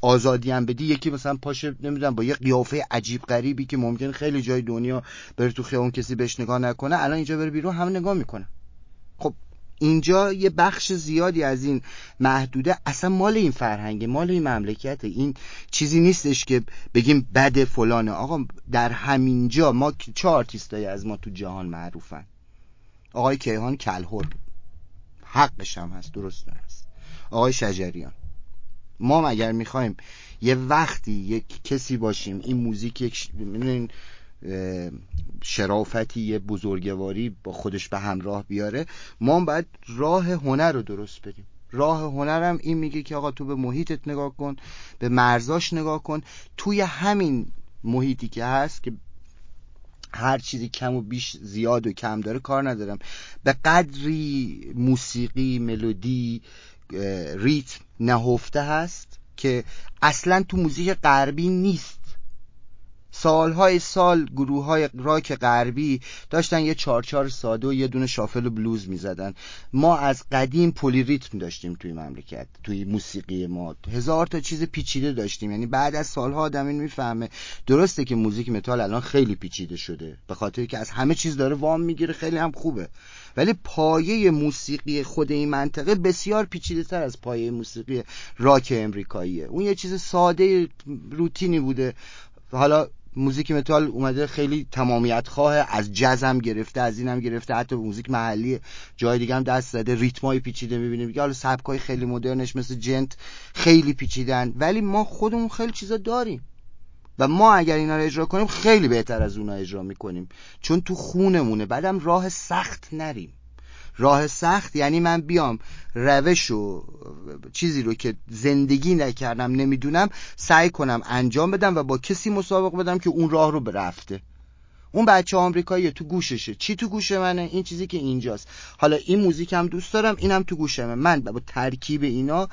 Speaker 2: آزادی هم بدی یکی مثلا پاشه نمی‌دونم با یه قیافه عجیب غریبی که ممکن خیلی جای دنیا بره تو خیابون کسی بهش نگاه نکنه الان اینجا بره بیرون همه نگاه می‌کنه. خب اینجا یه بخش زیادی از این محدوده اصلا مال این فرهنگه مال این مملکته. این چیزی نیستش که بگیم بد فلانه. آقا در همینجا ما چه آرتیستایی از ما تو جهان معروفن؟ آقای کیهان کلهور حقش هم هست درست هست. آقای شجریان. ما مگر می‌خوایم یه وقتی یک کسی باشیم این موزیک یک شرافتی یه بزرگواری با خودش به همراه بیاره ما باید راه هنر رو درست بدیم. راه هنرم این میگه که آقا تو به محیطت نگاه کن به مرزاش نگاه کن. توی همین محیطی که هست که هر چیزی کم و بیش زیاد و کم داره کار ندارم. به قدری موسیقی ملودی ریتم نهفته هست که اصلا تو موزیک غربی نیست. سالهای سال گروه های راک غربی داشتن یه چارچار ساده و یه دونه shuffle و بلوز می‌زدن. ما از قدیم polyrhythm داشتیم توی مملکت توی موسیقی ما. هزار تا چیز پیچیده داشتیم. یعنی بعد از سالها آدم این می‌فهمه. درسته که موزیک متال الان خیلی پیچیده شده. به خاطر که از همه چیز داره وام می‌گیره خیلی هم خوبه. ولی پایه موسیقی خود این منطقه بسیار پیچیده تر از پایه موسیقی راک امریکاییه. اون یه چیز ساده روتینی بوده. حالا موزیک متال اومده خیلی تمامیت خواه از جزم گرفته از اینم گرفته حتی موزیک محلی جای دیگه هم دست زده ریتمای پیچیده می‌بینیم. میگه حالا سبکای خیلی مدرنش مثل جنت خیلی پیچیدن. ولی ما خودمون خیلی چیزا داریم. و ما اگر اینا رو اجرا کنیم خیلی بهتر از اونا اجرا می‌کنیم. چون تو خونمونه بعدم راه سخت نریم. راه سخت یعنی من بیام روش و چیزی رو که زندگی نکردم نمی‌دونم سعی کنم انجام بدم و با کسی مسابقه بدم که اون راه رو برفته. اون بچه آمریکایی تو گوششه. چی تو گوش منه؟ این چیزی که اینجاست. حالا این موزیک هم دوست دارم اینم تو گوشمه. من با ترکیب اینا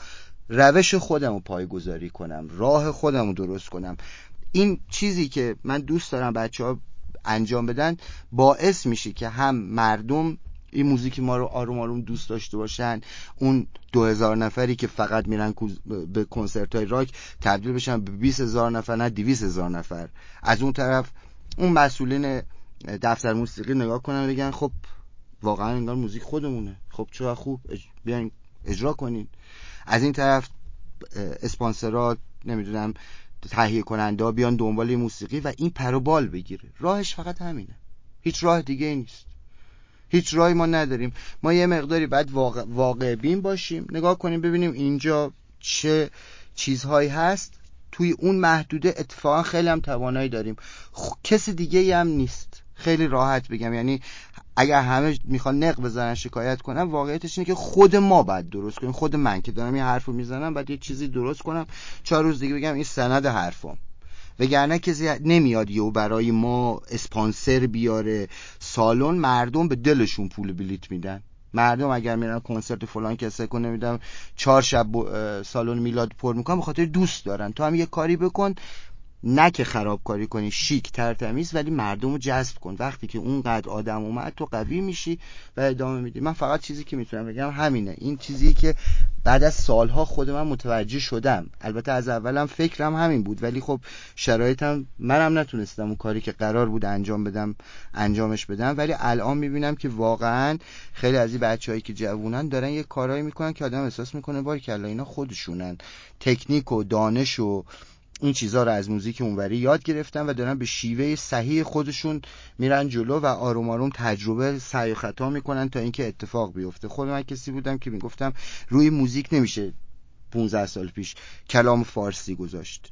Speaker 2: روش خودم رو پایگذاری کنم راه خودم رو درست کنم. این چیزی که من دوست دارم بچه ها انجام بدن باعث میشه که هم مردم این موزیک ما رو آروم آروم دوست داشته باشن. اون دو هزار نفری که فقط میرن به کنسرت های راک تبدیل بشن به 20 هزار نفر نه 200 هزار نفر. از اون طرف اون مسئولین دفتر موسیقی نگاه کنن بگن خب واقعا انگار موزیک خودمونه. خب چرا خوب؟ بیاین اجرا کنین. از این طرف اسپانسرات نمی‌دونم تهیه کننده بیان دنبال موسیقی و این پر بال بگیره. راهش فقط همینه. هیچ راه دیگه نیست. هیچ راهی ما نداریم. ما یه مقداری باید واقع, واقع بین باشیم. نگاه کنیم ببینیم اینجا چه چیزهایی هست. توی اون محدوده اتفاقا خیلی هم توانایی داریم. کسی دیگه هم نیست. خیلی راحت بگم. یعنی اگر همه می‌خوان نق بزنن شکایت کنن واقعیتش اینه که خود ما باید درست کنیم. خود من که دارم یه حرف رو می‌زنم باید یه چیزی درست کنم. چهار روز دیگه بگم این سند حرفم وگرنه کسی نمیاد یهو برای ما اسپانسر بیاره. سالن مردم به دلشون پول بلیت میدن. مردم اگر میرن کنسرت فلان کسه کنه نمیدم چهار شب سالن میلاد پر می‌کنن به خاطر دوست دارن. تو هم یه کاری بکن. نه که خرابکاری کنی شیک ترتمیز ولی مردم رو جذب کن. وقتی که اونقدر آدم اومد تو قوی میشی و ادامه میدی. من فقط چیزی که می‌تونم بگم همینه. این چیزی که بعد از سالها خود من متوجه شدم. البته از اولم فکرم همین بود ولی خب شرایطم منم نتونستم اون کاری که قرار بود انجام بدم انجامش بدم. ولی الان می‌بینم که واقعا خیلی از این بچههایی که جوونن دارن یه کارایی می‌کنن که آدم احساس می‌کنه بار کلا اینا خودشونن. تکنیک و دانش و این چیزها رو از موزیک اونوری یاد گرفتن و دارن به شیوه صحیح خودشون میرن جلو و آروم آروم تجربه سعی خطا می‌کنن تا اینکه اتفاق بیفته. خود من کسی بودم که می‌گفتم روی موزیک نمیشه 15 سال پیش کلام فارسی گذاشت.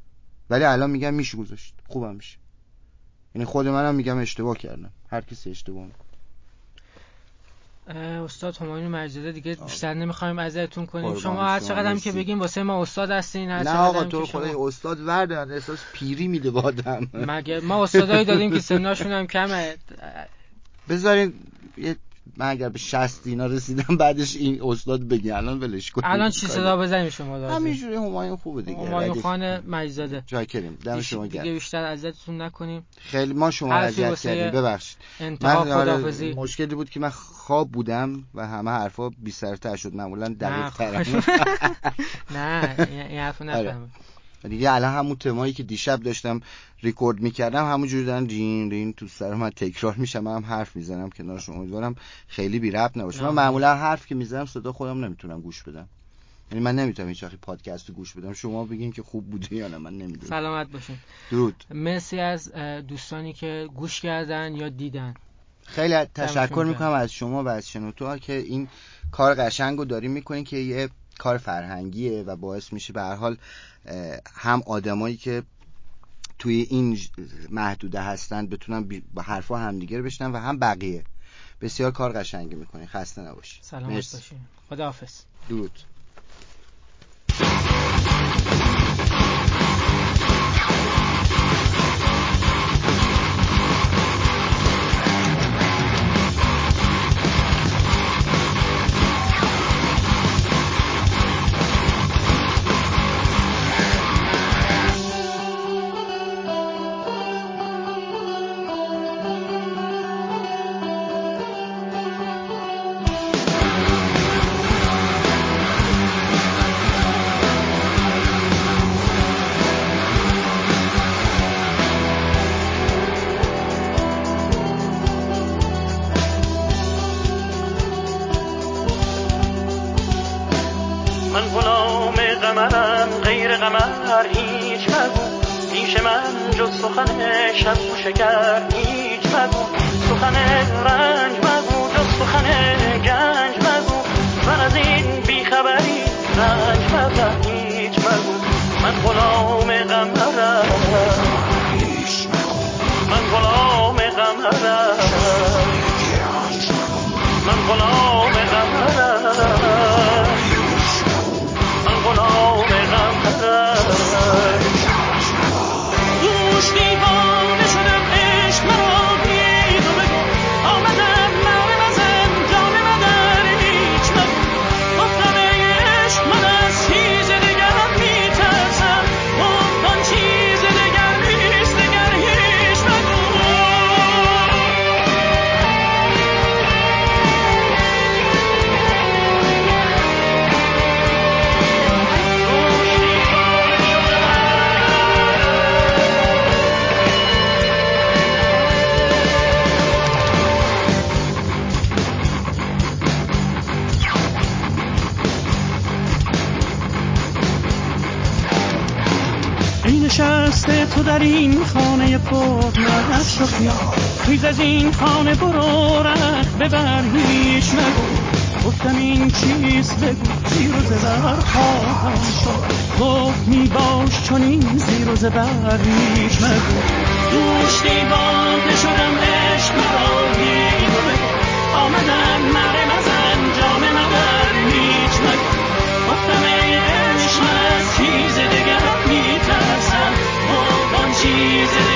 Speaker 2: ولی الان میگم میشه گذاشت. خوبم میشه. یعنی خود منم میگم اشتباه کردم. هر کسی اشتباه می‌کنه.
Speaker 1: استاد همایون مرزاده دیگه بیشتر نمی‌خوایم ازتون کنیم. شما هر چقدر هم. که بگیم واسه ما استاد هستین هر
Speaker 2: نه آقا تو رو
Speaker 1: شما-
Speaker 2: خدای استاد وردن احساس پیری میده با آدم.
Speaker 1: مگه ما استادایی داریم که سناشون هم کمه.
Speaker 2: بذارین یه من اگر به 60 اینا رسیدم بعدش این استاد بگی الان ولش کن
Speaker 1: الان چی صدا بزنیم شما لازم
Speaker 2: همینجوری همایون خوبه دیگه.
Speaker 1: همایون. خان مجزاده.
Speaker 2: جاکریم دم شما
Speaker 1: دیگه
Speaker 2: گرم.
Speaker 1: بیشتر اذیتتون نکنیم.
Speaker 2: خیلی ما شما اذیت کردیم ببخشید. من آره، مشکلی بود که من خواب بودم و همه حرفا بی سرتر شد معمولا دقیق تر
Speaker 1: خوش- نه این- حرفو
Speaker 2: آره. دیگه الان همون تمایی که دیشب داشتم ریکورد می‌کردم همون جوری دارن رین رین تو سر من تکرار میشه. من هم حرف می‌زنم کنارش امیدوارم خیلی بی ربط نباشه. من. معمولا حرف که می‌زنم صدا خودم نمی‌تونم گوش بدم. یعنی من نمی‌تونم هیچ وقتی پادکست رو گوش بدم. شما بگین که خوب بوده یا نه من نمی‌دونم.
Speaker 1: سلامت باشین.
Speaker 2: درود.
Speaker 1: مرسی از دوستانی که گوش کردن یا دیدن.
Speaker 2: خیلی تشکر می‌کنم از شما و از شنوتوها که این کار قشنگ رو داریم می‌کنین که یه کار فرهنگیه و باعث میشه به هر حال هم آدمایی که توی این محدوده هستن بتونن با حرفا همدیگه رو بشنن و هم بقیه. بسیار کار قشنگی می‌کنین. خسته نباشید.
Speaker 1: سلامت. باشین. خداحافظ.
Speaker 2: درود.
Speaker 3: در این خانه پر نقش و خیال خیز از این خانه برو رخ ببر هیچ نگو. گفتم این چیست؟ بگو. زیر و زبر خواهم شد. گفت می باش چون این زیر و زبر هیچ نگو. دوش دیوانه شدم عشق مرا آمدم نره مزن جام مدر هیچ نگو. گفتم ای عشق از چیز دگر میترسم. گفت crazy.